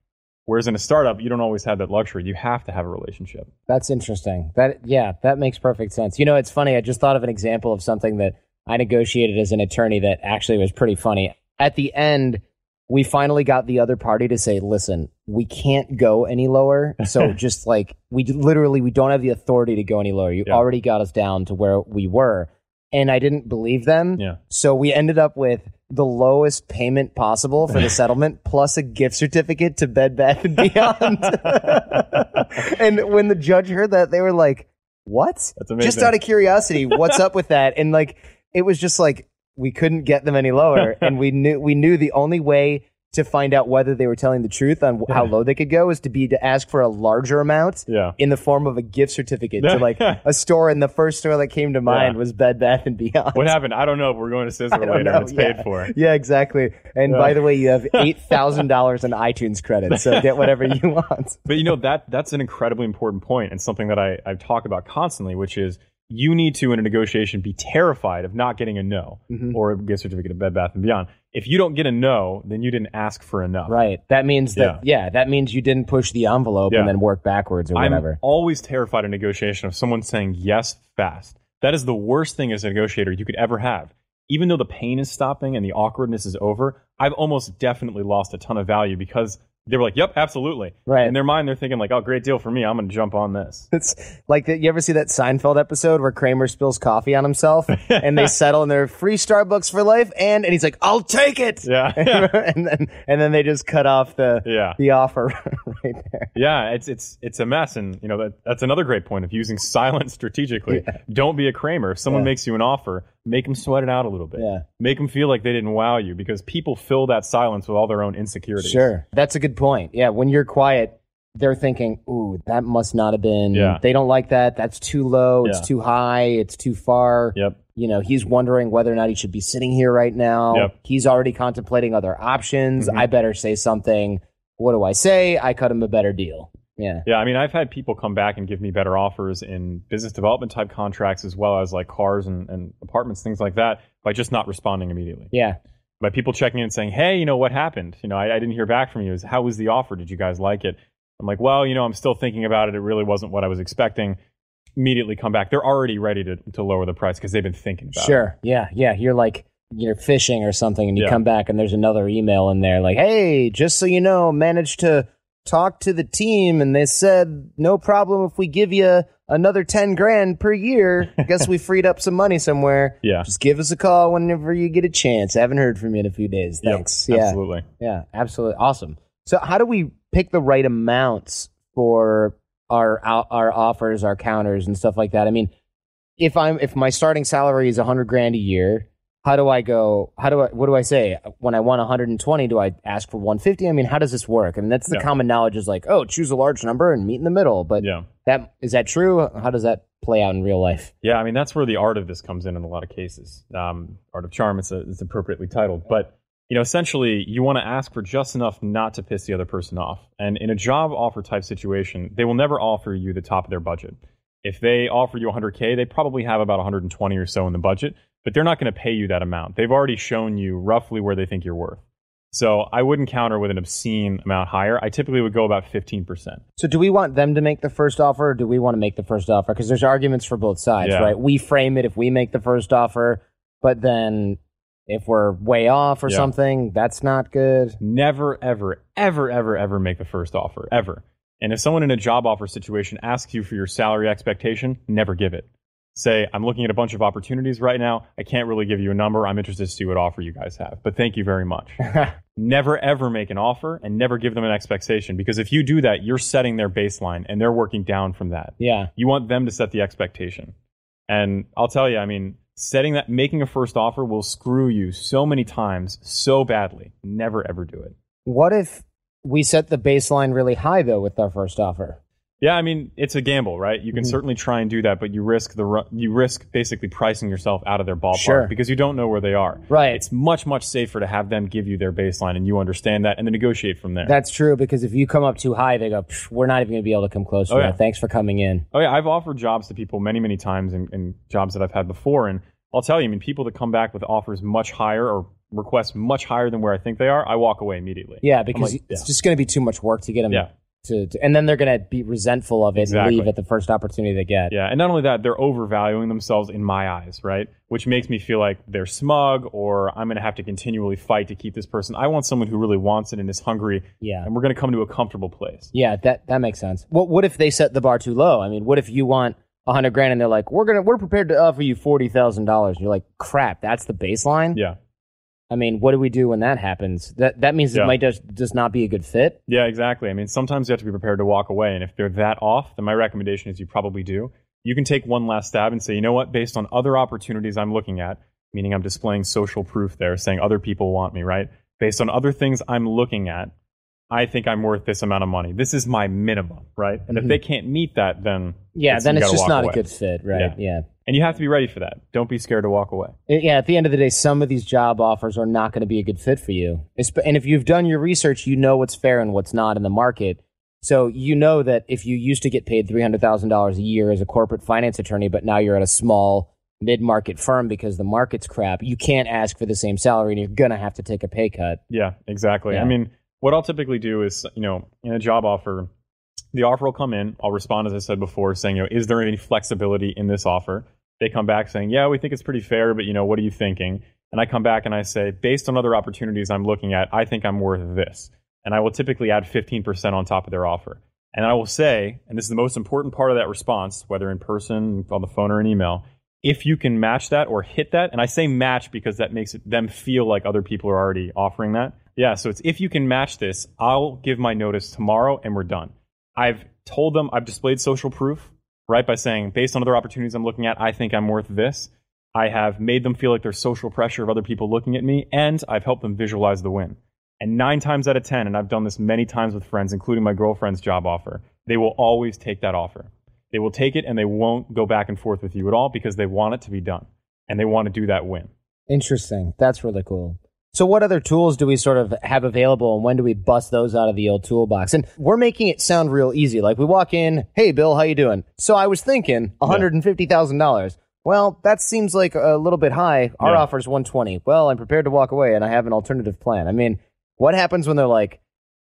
Whereas in a startup, you don't always have that luxury. You have to have a relationship. That's interesting. That yeah, that makes perfect sense. You know, it's funny. I just thought of an example of something that I negotiated as an attorney that actually was pretty funny. At the end, we finally got the other party to say, "Listen, we can't go any lower. So just like we literally we don't have the authority to go any lower. You Yeah. already got us down to where we were." And I didn't believe them. Yeah. So we ended up with the lowest payment possible for the settlement plus a gift certificate to Bed Bath and Beyond. and when the judge heard that, they were like, "What?" That's amazing. Just out of curiosity, what's up with that? And like, it was just like we couldn't get them any lower, and we knew we knew the only way to find out whether they were telling the truth on how low they could go is to be to ask for a larger amount Yeah. in the form of a gift certificate to like a store. And the first store that came to mind Yeah. was Bed Bath and Beyond. What happened? I don't know. But we're going to Sizzler don't later, know, it's paid for. Yeah, exactly. And Yeah. by the way, you have eight thousand dollars in iTunes credit, so get whatever you want. But you know that that's an incredibly important point and something that I, I talk about constantly, which is you need to in a negotiation be terrified of not getting a no Mm-hmm. or a gift certificate of Bed Bath and Beyond. If you don't get a no, then you didn't ask for enough. Right. That means that yeah, that means you didn't push the envelope Yeah. and then work backwards or whatever. I'm always terrified in negotiation of someone saying yes fast. That is the worst thing as a negotiator you could ever have. Even though the pain is stopping and the awkwardness is over, I've almost definitely lost a ton of value because they were like, "Yep, absolutely." Right. In their mind, they're thinking like, "Oh, great deal for me. I'm going to jump on this." It's like that. You ever see that Seinfeld episode where Kramer spills coffee on himself and they settle and they're free Starbucks for life, and and he's like, "I'll take it." Yeah. and then and then they just cut off the Yeah. the offer right there. Yeah, it's it's it's a mess, and you know that that's another great point of using silence strategically. Don't be a Kramer. If someone Yeah. makes you an offer, make them sweat it out a little bit. Yeah. Make them feel like they didn't wow you because people fill that silence with all their own insecurities. Sure, that's a good point. Yeah, when you're quiet, they're thinking, "Ooh, that must not have been." Yeah. They don't like that. That's too low. It's Yeah. too high. It's too far. Yep. You know, he's wondering whether or not he should be sitting here right now. Yep. He's already contemplating other options. Mhm. I better say something. What do I say? I cut him a better deal. Yeah. Yeah, I mean, I've had people come back and give me better offers in business development type contracts as well as like cars and, and apartments, things like that, by just not responding immediately. Yeah. By people checking in and saying, "Hey, you know what happened? You know, I, I didn't hear back from you. Is- How was the offer? Did you guys like it?" I'm like, "Well, you know, I'm still thinking about it. It really wasn't what I was expecting." Immediately come back. They're already ready to to lower the price because they've been thinking about it. Sure. Yeah. Yeah. You're like, you're fishing or something and you Yeah. come back and there's another email in there like, hey, just so you know, managed to talk to the team and they said, no problem if we give you another 10 grand per year. Guess we freed up some money somewhere. Yeah. Just give us a call whenever you get a chance. I haven't heard from you in a few days. Yep, Thanks. yeah. Absolutely. Yeah, absolutely. Awesome. So how do we pick the right amounts for our our offers, our counters and stuff like that? I mean, if I'm if my starting salary is 100 grand a year, how do I go how do I what do I say? When I want 120, do I ask for 150? I mean, how does this work? I mean, that's the Yeah. common knowledge is like, oh, choose a large number and meet in the middle, but Yeah. that is that true? How does that play out in real life? Yeah, I mean that's where the art of this comes in in a lot of cases. Um, art of charm, it's, a, it's appropriately titled, but you know, essentially, you want to ask for just enough not to piss the other person off. And in a job offer type situation, they will never offer you the top of their budget. If they offer you 100k, they probably have about 120 or so in the budget, but they're not going to pay you that amount. They've already shown you roughly where they think you're worth. So I wouldn't counter with an obscene amount higher. I typically would go about 15%. So do we want them to make the first offer or do we want to make the first offer? Because there's arguments for both sides, Yeah. right? We frame it if we make the first offer, but then if we're way off or Yeah. something, that's not good. never, ever, ever, ever, ever make the first offer, ever. And if someone in a job offer situation asks you for your salary expectation, never give it. Say, I'm looking at a bunch of opportunities right now. I can't really give you a number. I'm interested to see what offer you guys have, but thank you very much. never, ever make an offer and never give them an expectation because if you do that, you're setting their baseline and they're working down from that. yeah. You want them to set the expectation. And I'll tell you, I mean, setting that, making a first offer will screw you so many times so badly. Never, ever do it. What if we set the baseline really high though with our first offer? Yeah, I mean it's a gamble, right? You can Mhm. certainly try and do that, but you risk the you risk basically pricing yourself out of their ballpark Sure. because you don't know where they are. Right. It's much much safer to have them give you their baseline and you understand that and then negotiate from there. That's true because if you come up too high, they go, we're not even going to be able to come close to Oh, that. yeah. Thanks for coming in. oh yeah, I've offered jobs to people many many times in, in jobs that I've had before, and I'll tell you, I mean people that come back with offers much higher or requests much higher than where I think they are, I walk away immediately. Yeah, because like, it's yeah. just going to be too much work to get them. Yeah. To, to- and then they're going to be resentful of it Exactly. and leave at the first opportunity they get. Yeah, and not only that, they're overvaluing themselves in my eyes, right? Which makes me feel like they're smug or I'm going to have to continually fight to keep this person. I want someone who really wants it and is hungry, Yeah. and we're going to come to a comfortable place. Yeah, that that makes sense. What what if they set the bar too low? I mean, what if you want a hundred grand and they're like, we're gonna we're prepared to offer you forty thousand dollars? You're like, crap, that's the baseline. Yeah. I mean, what do we do when that happens? That that means it might just just not be a good fit. Yeah, exactly. I mean, sometimes you have to be prepared to walk away. And if they're that off, then my recommendation is you probably do. You can take one last stab and say, you know what, based on other opportunities I'm looking at, meaning I'm displaying social proof there, saying other people want me, right? Based on other things I'm looking at, I think I'm worth this amount of money. This is my minimum, right? And if they mm-hmm. can't meet that, then Yeah, then it's just not away. a good fit, right? Yeah. yeah. And you have to be ready for that. Don't be scared to walk away. Uh, yeah, at the end of the day, some of these job offers are not going to be a good fit for you. And if you've done your research, you know what's fair and what's not in the market. So you know that if you used to get paid three hundred thousand dollars a year as a corporate finance attorney, but now you're at a small mid-market firm because the market's crap, you can't ask for the same salary, and you're going to have to take a pay cut. Yeah, exactly. Yeah. I mean, what I'll typically do is, you know, in a job offer, the offer will come in. I'll respond, as I said before, saying, you know, is there any flexibility in this offer? They come back saying, yeah, we think it's pretty fair, but, you know, what are you thinking? And I come back and I say, based on other opportunities I'm looking at, I think I'm worth this. And I will typically add 15% on top of their offer. And I will say, and this is the most important part of that response, whether in person, on the phone, or an email, if you can match that or hit that, and I say match because that makes them feel like other people are already offering that. Yeah, so it's if you can match this, I'll give my notice tomorrow and we're done. I've told them, I've displayed social proof, right, by saying, based on other opportunities I'm looking at, I think I'm worth this. I have made them feel like there's social pressure of other people looking at me, and I've helped them visualize the win. And nine times out of 10, and I've done this many times with friends, including my girlfriend's job offer, they will always take that offer. They will take it and they won't go back and forth with you at all because they want it to be done and they want to do that win. Interesting. That's really cool. So, what other tools do we sort of have available, and when do we bust those out of the old toolbox? And we're making it sound real easy. Like we walk in, "Hey, Bill, how you doing?" So I was thinking, one hundred and fifty thousand dollars. Well, that seems like a little bit high. Our Yeah. offer's one twenty. Well, I'm prepared to walk away, and I have an alternative plan. I mean, what happens when they're like,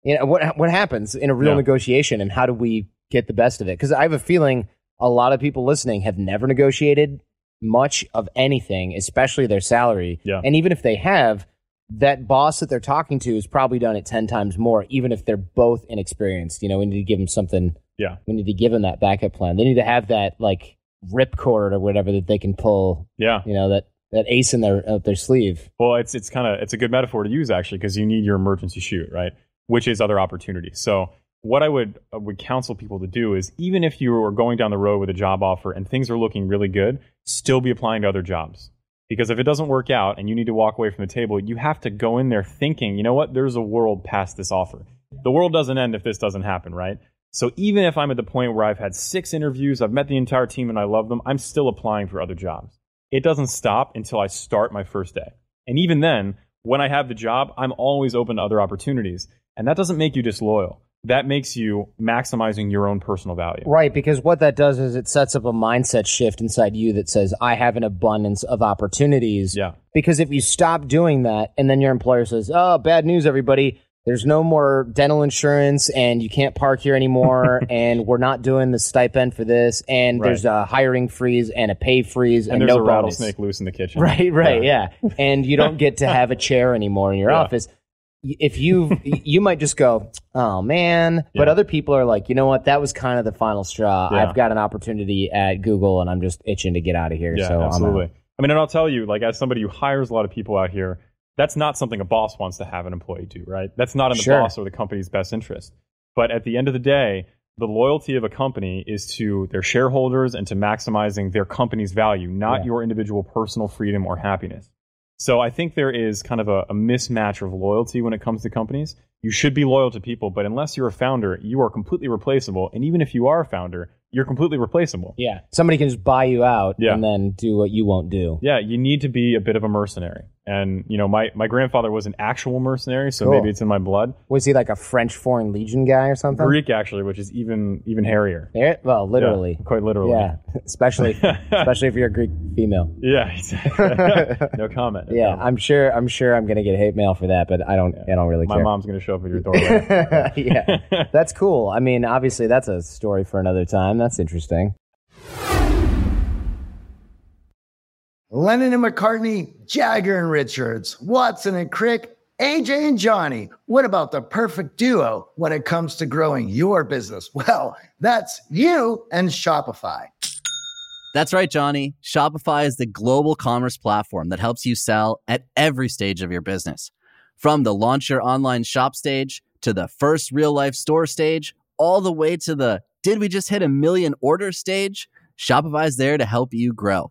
you know, what what happens in a real Yeah. negotiation, and how do we get the best of it? Because I have a feeling a lot of people listening have never negotiated much of anything, especially their salary. Yeah. And even if they have, that boss that they're talking to has probably done it 10 times more, even if they're both inexperienced. You know, we need to give them something. Yeah. We need to give them that backup plan. They need to have that like ripcord or whatever that they can pull, Yeah. you know, that, that ace in their, up their sleeve. Well, it's it's kind of it's a good metaphor to use actually because you need your emergency chute, right? Which is other opportunities. So what I would uh, would counsel people to do is even if you are going down the road with a job offer and things are looking really good, still be applying to other jobs. Because if it doesn't work out and you need to walk away from the table, you have to go in there thinking, you know what, there's a world past this offer. The world doesn't end if this doesn't happen, right? So even if I'm at the point where I've had six interviews, I've met the entire team and I love them, I'm still applying for other jobs. It doesn't stop until I start my first day. And even then, when I have the job, I'm always open to other opportunities. And that doesn't make you disloyal. That makes you maximizing your own personal value. Right. Because what that does is it sets up a mindset shift inside you that says, I have an abundance of opportunities. Yeah. Because if you stop doing that and then your employer says, oh, bad news, everybody. There's no more dental insurance and you can't park here anymore. and we're not doing the stipend for this. And Right. there's a hiring freeze and a pay freeze and, And there's no a bonus. rattlesnake loose in the kitchen. Right, right, yeah. And you don't get to have a chair anymore in your Yeah. office. If you you might just go, oh man, but other people are like, you know what? That was kind of the final straw. Yeah. I've got an opportunity at Google, and I'm just itching to get out of here. Yeah, so absolutely. I mean, and I'll tell you, like, as somebody who hires a lot of people out here, that's not something a boss wants to have an employee do, right? That's not in the Sure. boss or the company's best interest. But at the end of the day, the loyalty of a company is to their shareholders and to maximizing their company's value, not Yeah. your individual personal freedom or happiness. So I think there is kind of a, a mismatch of loyalty when it comes to companies. You should be loyal to people, but unless you're a founder, you are completely replaceable. And even if you are a founder, you're completely replaceable. Yeah, somebody can just buy you out Yeah. and then do what you won't do. Yeah, you need to be a bit of a mercenary. And you know, my my grandfather was an actual mercenary, so Cool. maybe it's in my blood. Was he like a French Foreign Legion guy or something? Greek actually, which is even even hairier. Yeah, well, literally. Yeah, quite literally. Yeah, especially especially if you're a Greek female. Yeah, exactly. no comment. no Yeah, comment. I'm sure. I'm sure I'm gonna get hate mail for that, but I don't. I don't really my care. mom's gonna show up at your door. yeah, that's cool. I mean, obviously, that's a story for another time. That's interesting. Lennon and McCartney, Jagger and Richards, Watson and Crick, AJ and Johnny. What about the perfect duo when it comes to growing your business? Well, that's you and Shopify. That's right, Johnny. Shopify is the global commerce platform that helps you sell at every stage of your business. From the launch your online shop stage to the first real life store stage, all the way to the did we just hit a million order stage? Shopify's there to help you grow.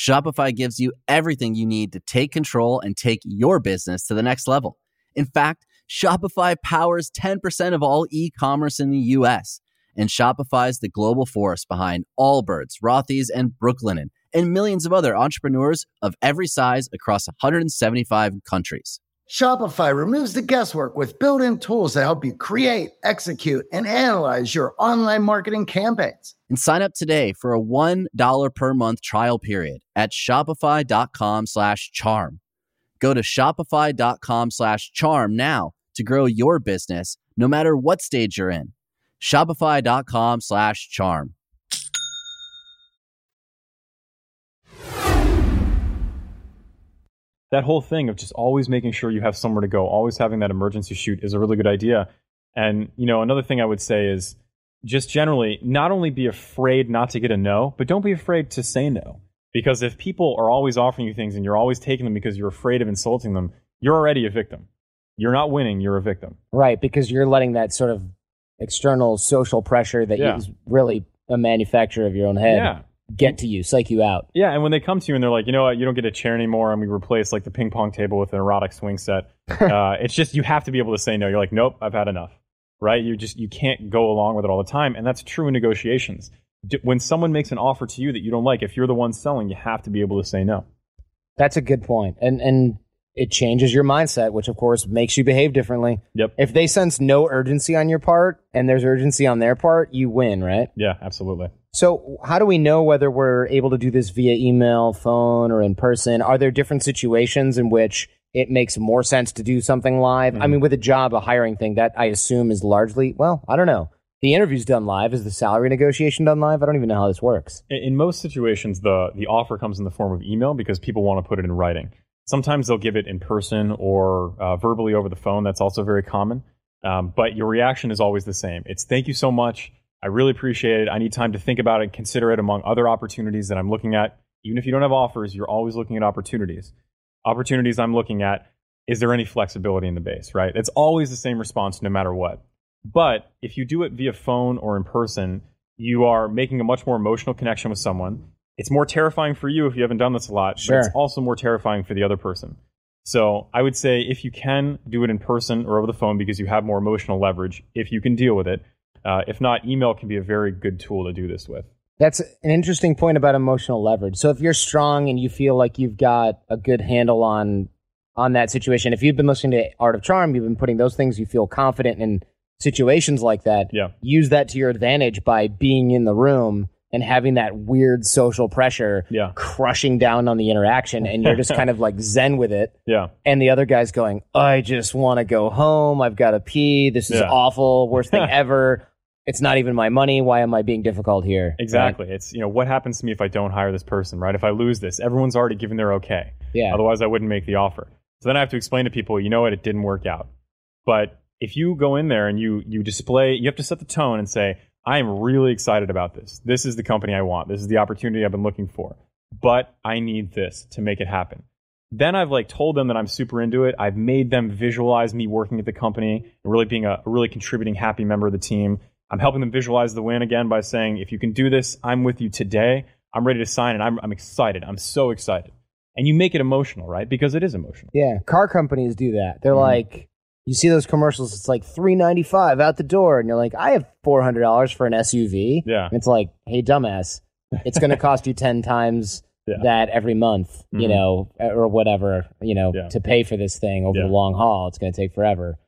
Shopify gives you everything you need to take control and take your business to the next level. In fact, Shopify powers 10% of all e-commerce in the US. And Shopify is the global force behind Allbirds, Rothy's, and Brooklinen, and millions of other entrepreneurs of every size across 175 countries. Shopify removes the guesswork with built in tools that help you create, execute, and analyze your online marketing campaigns. And sign up today for a $1 per month trial period at shopify.com slash charm. Go to shopify.com slash charm now to grow your business no matter what stage you're in. Shopify.com slash charm. That whole thing of just always making sure you have somewhere to go, always having that emergency chute is a really good idea. And you know, another thing I would say is just generally not only be afraid not to get a no, but don't be afraid to say no. Because if people are always offering you things and you're always taking them because you're afraid of insulting them, you're already a victim. You're not winning, you're a victim. Right, because you're letting that sort of external social pressure that Yeah. is really a manufacturer of your own head Yeah. Get to you, psych you out. Yeah, and when they come to you and they're like, you know what, you don't get a chair anymore, and we replace like the ping pong table with an erotic swing set. uh, it's just you have to be able to say no. You're like, nope, I've had enough. Right? You just you can't go along with it all the time, and that's true in negotiations. D- When someone makes an offer to you that you don't like, if you're the one selling, you have to be able to say no. That's a good. And and it changes your mindset, which of course makes you behave differently. Yep. If they sense no urgency on your part and there's urgency on their part, you win, right? Yeah, absolutely. So, how do we know whether we're able to do this via email, phone, or in person? Are there different situations in which it makes more sense to do something live? I mean, with a job, a hiring thing, that I assume is largely, well, I don't know. The interview's done live. Is the salary negotiation done live? I don't even know how this works. In, in most situations, the the offer comes in the form of email because people want to put it in writing. Sometimes they'll give it in person or uh, verbally over the phone. That's also very common. Um, but your reaction is always the same. It's thank you so much. I really appreciate it. I need time to think about it, and consider it among other opportunities that I'm looking at. Even if you don't have offers, you're always looking at opportunities. Opportunities I'm looking at, is there any flexibility in the base, right? It's always the same response no matter what. But if you do it via phone or in person, you are making a much more emotional connection with someone. It's more terrifying for you if you haven't done this a lot, but it's Sure. also more terrifying for the other person. So I would say if you can do it in person or over the phone because you have more emotional leverage, if you can deal with it. Uh, if not, email can be a very good tool to do this with. That's an interesting point about emotional leverage. So if you're strong and you feel like you've got a good handle on on that situation, if you've been listening to Art of Charm, you've been putting those things, you feel confident in situations like that. Yeah. Use that to your advantage by being in the room and having that weird social pressure Yeah. crushing down on the interaction and you're just kind of like zen with it Yeah. and the other guy's going, I just want to go home. I've got to pee. This is Yeah. awful. Worst thing ever. It's not even my money. Why am I being difficult here? Right? Exactly. It's, you know, what happens to me if I don't hire this person, right? If I lose this, everyone's already given their okay. Yeah. Otherwise, I wouldn't make the offer. So then I have to explain to people, you know what, it didn't work out. But if you go in there and you you display, you have to set the tone and say, I am really excited about this. This is the company I want. This is the opportunity I've been looking for. But I need this to make it happen. then I've like told them that I'm super into it. I've made them visualize me working at the company and really being a, a really contributing, happy member of the team. I'm helping them visualize the win again by saying, if you can do this, I'm with you today. I'm ready to sign and I'm, I'm excited. I'm so excited. And you make it emotional, right? Because it is emotional. Yeah, car companies do that. They're Mhm. like, you see those commercials. It's like three ninety five out the door, and you're like, I have four hundred dollars for an SUV. Yeah. And it's like, hey, dumbass, it's going to cost you ten times Yeah. that every month, you Mhm. know, or whatever, you know, Yeah. to pay for this thing over Yeah. the long haul. It's going to take forever,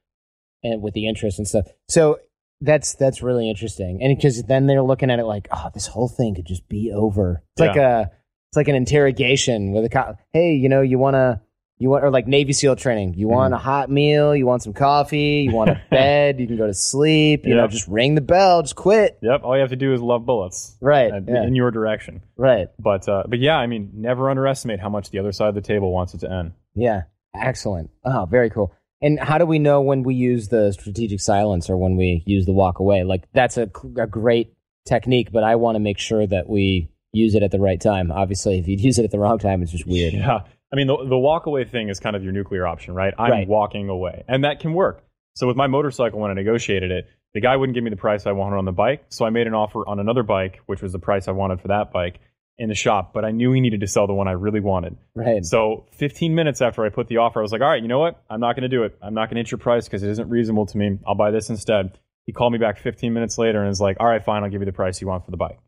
and with the interest and stuff. So that's that's really interesting, and because then they're looking at it like, oh, this whole thing could just be over. It's like a it's like an interrogation with a cop. Hey, you know, you want to you want or like Navy SEAL training. You want a hot meal. You want some coffee. You want a bed. You can go to sleep. You know, just ring the bell. Just quit. Yep. All you have to do is love bullets Right. uh, yeah, in your direction. right. But uh, but yeah, I mean, never underestimate how much the other side of the table wants it to end. Yeah. Excellent. Oh, very cool. And how do we know when we use the strategic silence or when we use the walk away? Like that's a, a great technique, but I want to make sure that we use it at the right time. Obviously, if you use it at the wrong time, it's just weird. Yeah. I mean, the, the walk away thing is kind of your nuclear option, right? I'm Right. walking away. And that can work. So with my motorcycle, when I negotiated it, the guy wouldn't give me the price I wanted on the bike. So I made an offer on another bike, which was the price I wanted for that bike in the shop. But I knew he needed to sell the one I really wanted. Right. So 15 minutes after I put the offer, I was like, all right, you know what? I'm not going to do it. I'm not going to hit your price because it isn't reasonable to me. I'll buy this instead. He called me back 15 minutes later and was like, all right, fine, I'll give you the price you want for the bike.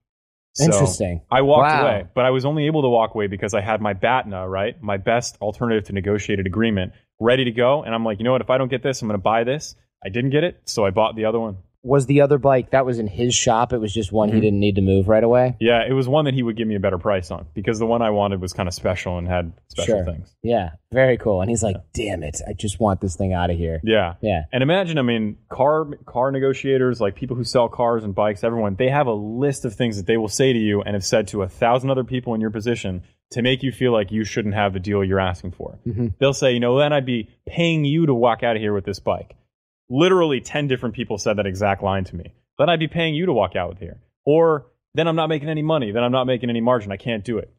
So Interesting. I walked Wow. away, but I was only able to walk away because I had my BATNA, right? My best alternative to negotiated agreement ready to go. And I'm like, you know what? If I don't get this, I'm going to buy this. I didn't get it, so I bought the other one. Was the other bike that was in his shop? It was just one he Mhm. didn't need to move right away. Yeah, it was one that he would give me a better price on because the one I wanted was kind of special and had special Sure. things. Yeah, very cool. And he's like, "Damn it, I just want this thing out of here." Yeah. Yeah, And imagine, I mean, car car negotiators, like people who sell cars and bikes, everyone, they have a list of things that they will say to you and have said to a thousand other people in your position to make you feel like you shouldn't have the deal you're asking for. Mhm. They'll say, you know, then I'd be paying you to walk out of here with this bike. Literally 10 different people said that exact line to me. Then I'd be paying you to walk out with here. Or then I'm not making any money. Then I'm not making any margin. I can't do it.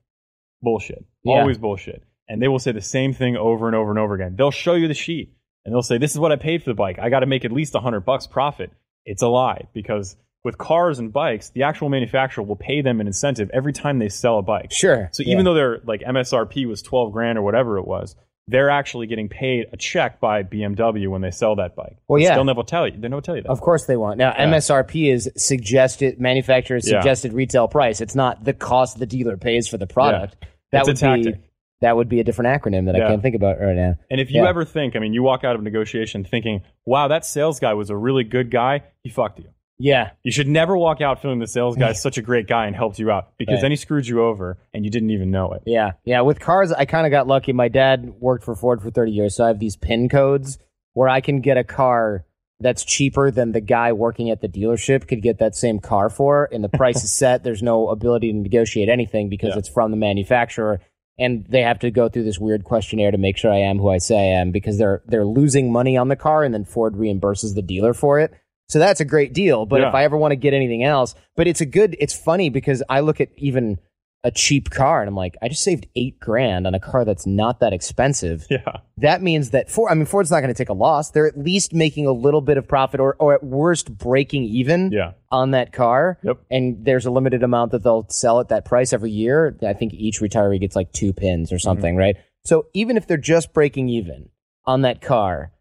Bullshit. Yeah. Always bullshit. And they will say the same thing over and over and over again. They'll show you the sheet and they'll say, "This is what I paid for the bike. I got to make at least a hundred bucks profit." It's a lie because with cars and bikes, the actual manufacturer will pay them an incentive every time they sell a bike. sure. So Yeah. even though their like MSRP was twelve grand or whatever it was, they're actually getting paid a check by BMW when they sell that bike. Well, yeah. they'll never tell you. They never tell you that. Of course they won't. Now Yeah. MSRP is suggested manufacturer's Yeah. suggested retail price. It's not the cost the dealer pays for the product. That It's a would be that would be a different acronym that I can't think about right now. And if you Yeah. ever think, I mean, you walk out of negotiation thinking, "Wow, that sales guy was a really good guy," he fucked you. Yeah. You should never walk out feeling the sales guy is such a great guy and helped you out because Right. then he screwed you over and you didn't even know it. Yeah, yeah. With cars, I kind of got lucky. My dad worked for Ford for 30 years, so I have these PIN codes where I can get a car that's cheaper than the guy working at the dealership could get that same car for, and the price is set. There's no ability to negotiate anything because Yeah. it's from the manufacturer, and they have to go through this weird questionnaire to make sure I am who I say I am because they're they're losing money on the car, and then Ford reimburses the dealer for it. So that's a great deal. But Yeah. if I ever want to get anything else, but it's a good, it's funny because I look at even a cheap car and I'm like, I just saved eight grand on a car that's not that expensive. Yeah. That means that Ford, I mean, Ford's not going to take a loss. They're at least making a little bit of profit or, or at worst breaking even Yeah. on that car. Yep. And there's a limited amount that they'll sell at that price every year. I think each retiree gets like two pins or mm-hmm. something, right? So even if they're just breaking even on that car,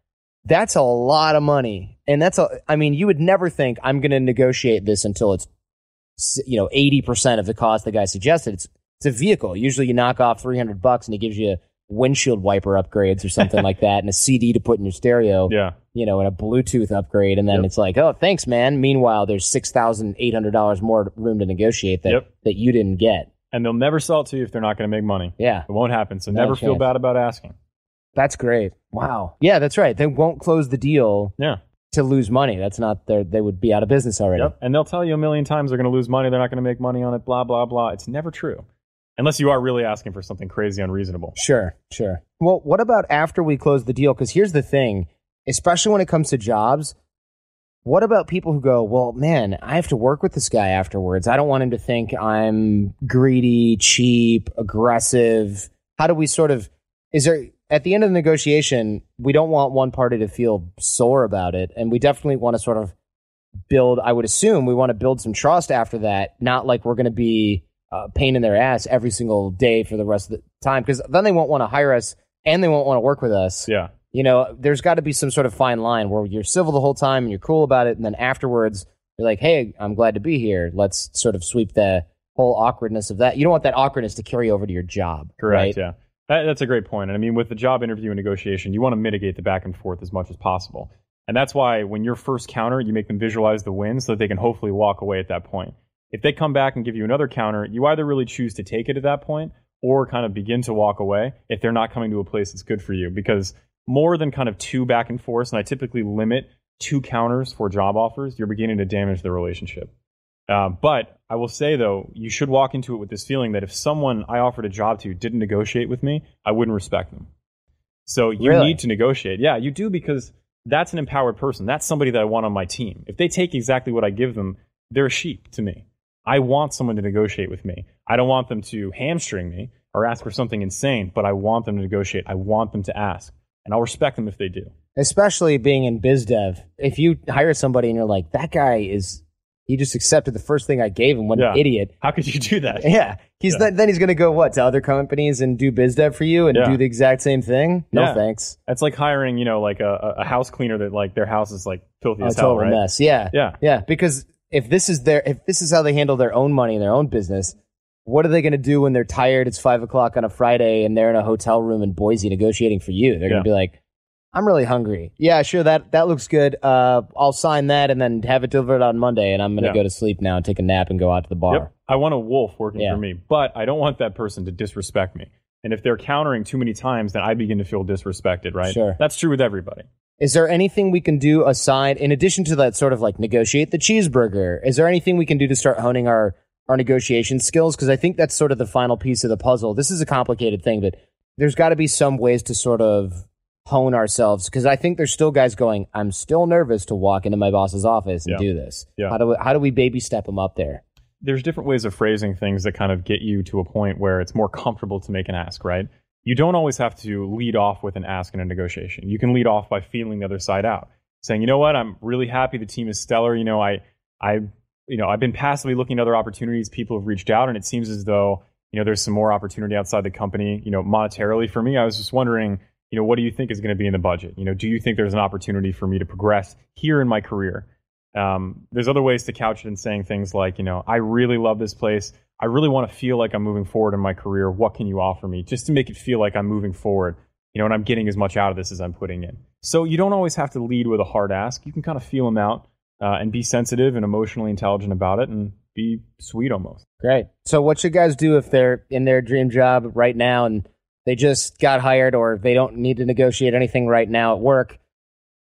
that's a lot of money. And that's a, I mean, you would never think I'm going to negotiate this until it's, you know, 80% of the cost the guy suggested. It's, it's a vehicle. Usually you knock off 300 bucks and he gives you windshield wiper upgrades or something like that and a CD to put in your stereo Yeah. you know, and a Bluetooth upgrade, and then Yep. it's like, oh, thanks, man. Meanwhile, there's six thousand eight hundred dollars more room to negotiate that Yep. that you didn't get. And they'll never sell it to you if they're not going to make money. Yeah, It won't happen. So Not a never feel bad about asking. that's great. Wow. Yeah, that's right. They won't close the deal Yeah. To lose money. That's not their. They would be out of business already. Yep. And they'll tell you a million times they're going to lose money. They're not going to make money on it. Blah, blah, blah. It's never true. Unless you are really asking for something crazy unreasonable. Sure, sure. Well, what about after we close the deal? Because here's the thing, especially when it comes to jobs. What about people who go, well, man, I have to work with this guy afterwards. I don't want him to think I'm greedy, cheap, aggressive. How do we sort of is there at the end of the negotiation, we don't want one party to feel sore about it, and we definitely want to sort of build. I would assume we want to build some trust after that, not like we're going to be uh, pain in their ass every single day for the rest of the time, because then they won't want to hire us and they won't want to work with us. Yeah. You know, there's got to be some sort of fine line where you're civil the whole time and you're cool about it, and then afterwards you're like, "Hey, I'm glad to be here. Let's sort of sweep the whole awkwardness of that. You don't want that awkwardness to carry over to your job, Correct. right? Yeah. That, that's a great point. And I mean, with the job interview and negotiation, you want to mitigate the back and forth as much as possible. And that's why when you're first counter, you make them visualize the win so that they can hopefully walk away at that point. If they come back and give you another counter, you either really choose to take it at that point or kind of begin to walk away if they're not coming to a place that's good for you. Because more than kind of two back and forth, and I typically limit two counters for job offers, you're beginning to damage the relationship. Uh, but I will say though, you should walk into it with this feeling that if someone I offered a job to didn't negotiate with me, I wouldn't respect them. So you Really? need to negotiate. Yeah, you do because that's an empowered person. That's somebody that I want on my team. If they take exactly what I give them, they're a sheep to me. I want someone to negotiate with me. I don't want them to hamstring me or ask for something insane, but I want them to negotiate. I want them to ask. And I'll respect them if they do. Especially being in biz dev. If you hire somebody and you're like, that guy is, he just accepted the first thing I gave him. What Yeah. an idiot. How could you do that? Yeah. He's Yeah. Then, then he's going to go what to other companies and do biz dev for you and Yeah. do the exact same thing. No thanks. That's like hiring, you know, like a, a house cleaner that like their house is like filthy oh, A as hell, right? mess. Yeah. Yeah. Yeah. Because if this is their, if this is how they handle their own money and their own business, what are they going to do when they're tired? It's five o'clock on a Friday and they're in a hotel room in Boise negotiating for you. They're going to be like, I'm really hungry. Yeah, sure. That that looks good. Uh, I'll sign that and then have it delivered on Monday. And I'm going to Yeah. go to sleep now and take a nap and go out to the bar. Yep. I want a wolf working Yeah. for me, but I don't want that person to disrespect me. And if they're countering too many times, then I begin to feel disrespected, right? Sure. That's true with everybody. Is there anything we can do aside, in addition to that sort of like negotiate the cheeseburger? Is there anything we can do to start honing our our negotiation skills? Because I think that's sort of the final piece of the puzzle. This is a complicated thing, but there's got to be some ways to sort of hone ourselves. Because I think there's still guys going, I'm still nervous to walk into my boss's office and Yeah. do this. Yeah. How do we, how do we baby step them up there? There's different ways of phrasing things that kind of get you to a point where it's more comfortable to make an ask, right? You don't always have to lead off with an ask in a negotiation. You can lead off by feeling the other side out, saying, "You know what? I'm really happy the team is stellar. You know, I I you know, I've been passively looking at other opportunities. People have reached out, and it seems as though you know there's some more opportunity outside the company. You know, monetarily for me, I was just wondering, you know, what do you think is going to be in the budget? You know, do you think there's an opportunity for me to progress here in my career? Um, there's other ways to couch it in saying things like, you know, I really love this place. I really want to feel like I'm moving forward in my career. What can you offer me? Just to make it feel like I'm moving forward, you know, and I'm getting as much out of this as I'm putting in. So you don't always have to lead with a hard ask. You can kind of feel them out uh, and be sensitive and emotionally intelligent about it and be sweet almost. Great. So, what should guys do if they're in their dream job right now and they just got hired or they don't need to negotiate anything right now at work?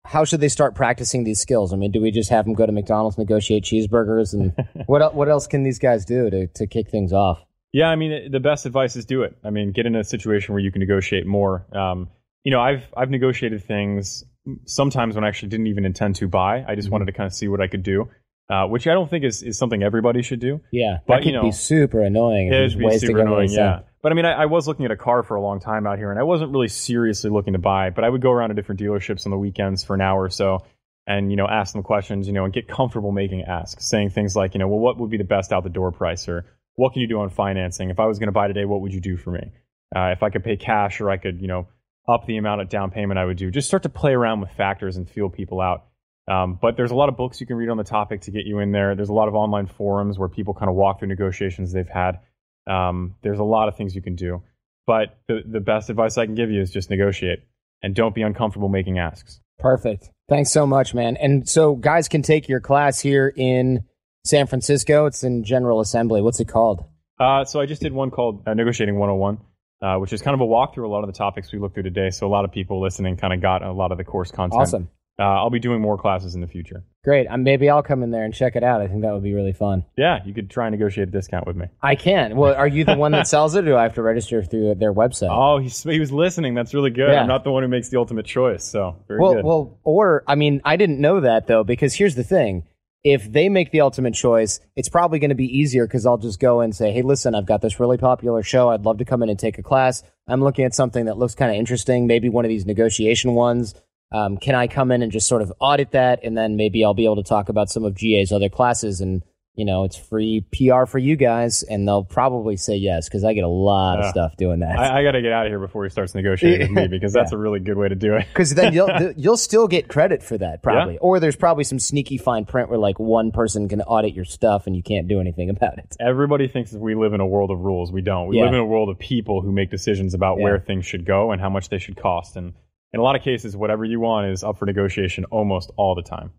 How should they start practicing these skills? I mean, do we just have them go to McDonald's, negotiate cheeseburgers, and what what else can these guys do to to kick things off? Yeah, I mean, the best advice is do it. I mean, get in a situation where you can negotiate more. Um, you know, I've I've negotiated things sometimes when I actually didn't even intend to buy. I just Mm-hmm. wanted to kind of see what I could do, uh, which I don't think is, is something everybody should do. Yeah, But, you know, be super annoying. It would be super annoying, yeah. But I mean, I, I was looking at a car for a long time out here, and I wasn't really seriously looking to buy. But I would go around to different dealerships on the weekends for an hour or so, and you know, ask them questions, you know, and get comfortable making asks, saying things like, you know, well, what would be the best out the door price, or what can you do on financing? If I was going to buy today, what would you do for me? Uh, if I could pay cash, or I could, you know, up the amount of down payment I would do. Just start to play around with factors and feel people out. Um, but there's a lot of books you can read on the topic to get you in there. There's a lot of online forums where people kind of walk through negotiations they've had. Um, there's a lot of things you can do. But the, the best advice I can give you is just negotiate and don't be uncomfortable making asks. Perfect. Thanks so much, man. And so, guys can take your class here in San Francisco. It's in General Assembly. What's it called? Uh, so I just did one called uh, Negotiating 101, uh, which is kind of a walkthrough a lot of the topics we looked through today. So a lot of people listening kind of got a lot of the course content. Awesome. Uh, I'll be doing more classes in the future. Great. Um, maybe I'll come in there and check it out. I think that would be really fun. Yeah, you could try and negotiate a discount with me. I can. Well, are you the one that sells it, or do I have to register through their website? Oh, he's, he was listening. That's really good. Yeah. I'm not the one who makes the ultimate choice. So very well, good. well, or I mean, I didn't know that though, because here's the thing: if they make the ultimate choice, it's probably going to be easier because I'll just go and say, hey, listen, I've got this really popular show. I'd love to come in and take a class. I'm looking at something that looks kind of interesting, maybe one of these negotiation ones. Um, can I come in and just sort of audit that? And then maybe I'll be able to talk about some of GA's other classes and you know, it's free PR for you guys, and they'll probably say yes because I get a lot of stuff doing that. I, I got to get out of here before he starts negotiating with me because that's yeah. a really good way to do it. Because then you'll you'll still get credit for that probably, yeah. or there's probably some sneaky fine print where like one person can audit your stuff and you can't do anything about it. Everybody thinks we live in a world of rules. We don't. We yeah. live in a world of people who make decisions about where things should go and how much they should cost. And in a lot of cases, whatever you want is up for negotiation almost all the time.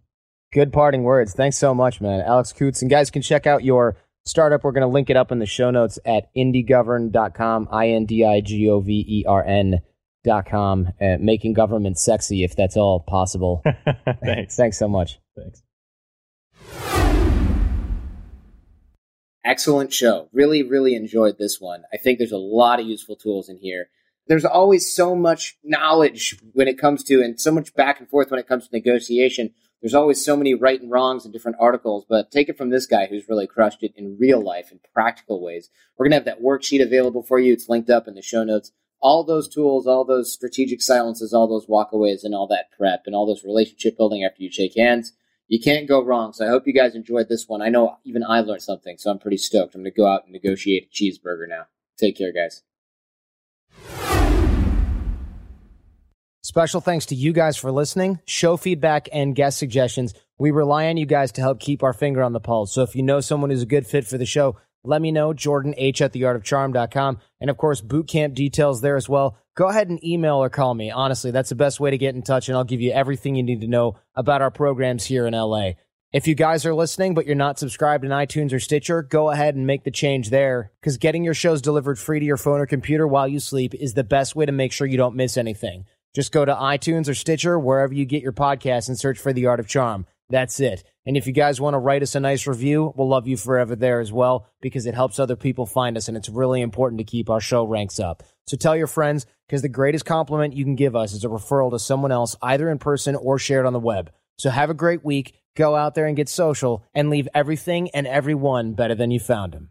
Good parting words. Thanks so much, man. Alex Kouts. And guys can check out your startup. We're going to link it up in the show notes at indigovern.com, I N D I G O V E R N.com, uh, making government sexy if that's all possible. Thanks. Thanks so much. Thanks. Excellent show. Really, really enjoyed this one. I think there's a lot of useful tools in here. There's always so much knowledge when it comes to, and so much back and forth when it comes to negotiation there's always so many right and wrongs in different articles, but take it from this guy who's really crushed it in real life in practical ways. We're going to have that worksheet available for you. It's linked up in the show notes. All those tools, all those strategic silences, all those walkaways, and all that prep, and all those relationship building after you shake hands. You can't go wrong. So I hope you guys enjoyed this one. I know even I learned something, so I'm pretty stoked. I'm going to go out and negotiate a cheeseburger now. Take care, guys. Special thanks to you guys for listening, show feedback, and guest suggestions. We rely on you guys to help keep our finger on the pulse. So if you know someone who's a good fit for the show, let me know, Jordan H at theartofcharm.com. And of course, boot camp details there as well. Go ahead and email or call me. Honestly, that's the best way to get in touch, and I'll give you everything you need to know about our programs here in LA. If you guys are listening, but you're not subscribed in iTunes or Stitcher, go ahead and make the change there because getting your shows delivered free to your phone or computer while you sleep is the best way to make sure you don't miss anything. Just go to iTunes or Stitcher, wherever you get your podcast, and search for The Art of Charm. That's it. And if you guys want to write us a nice review, we'll love you forever there as well because it helps other people find us and it's really important to keep our show ranks up. So tell your friends because the greatest compliment you can give us is a referral to someone else, either in person or shared on the web. So have a great week. Go out there and get social and leave everything and everyone better than you found them.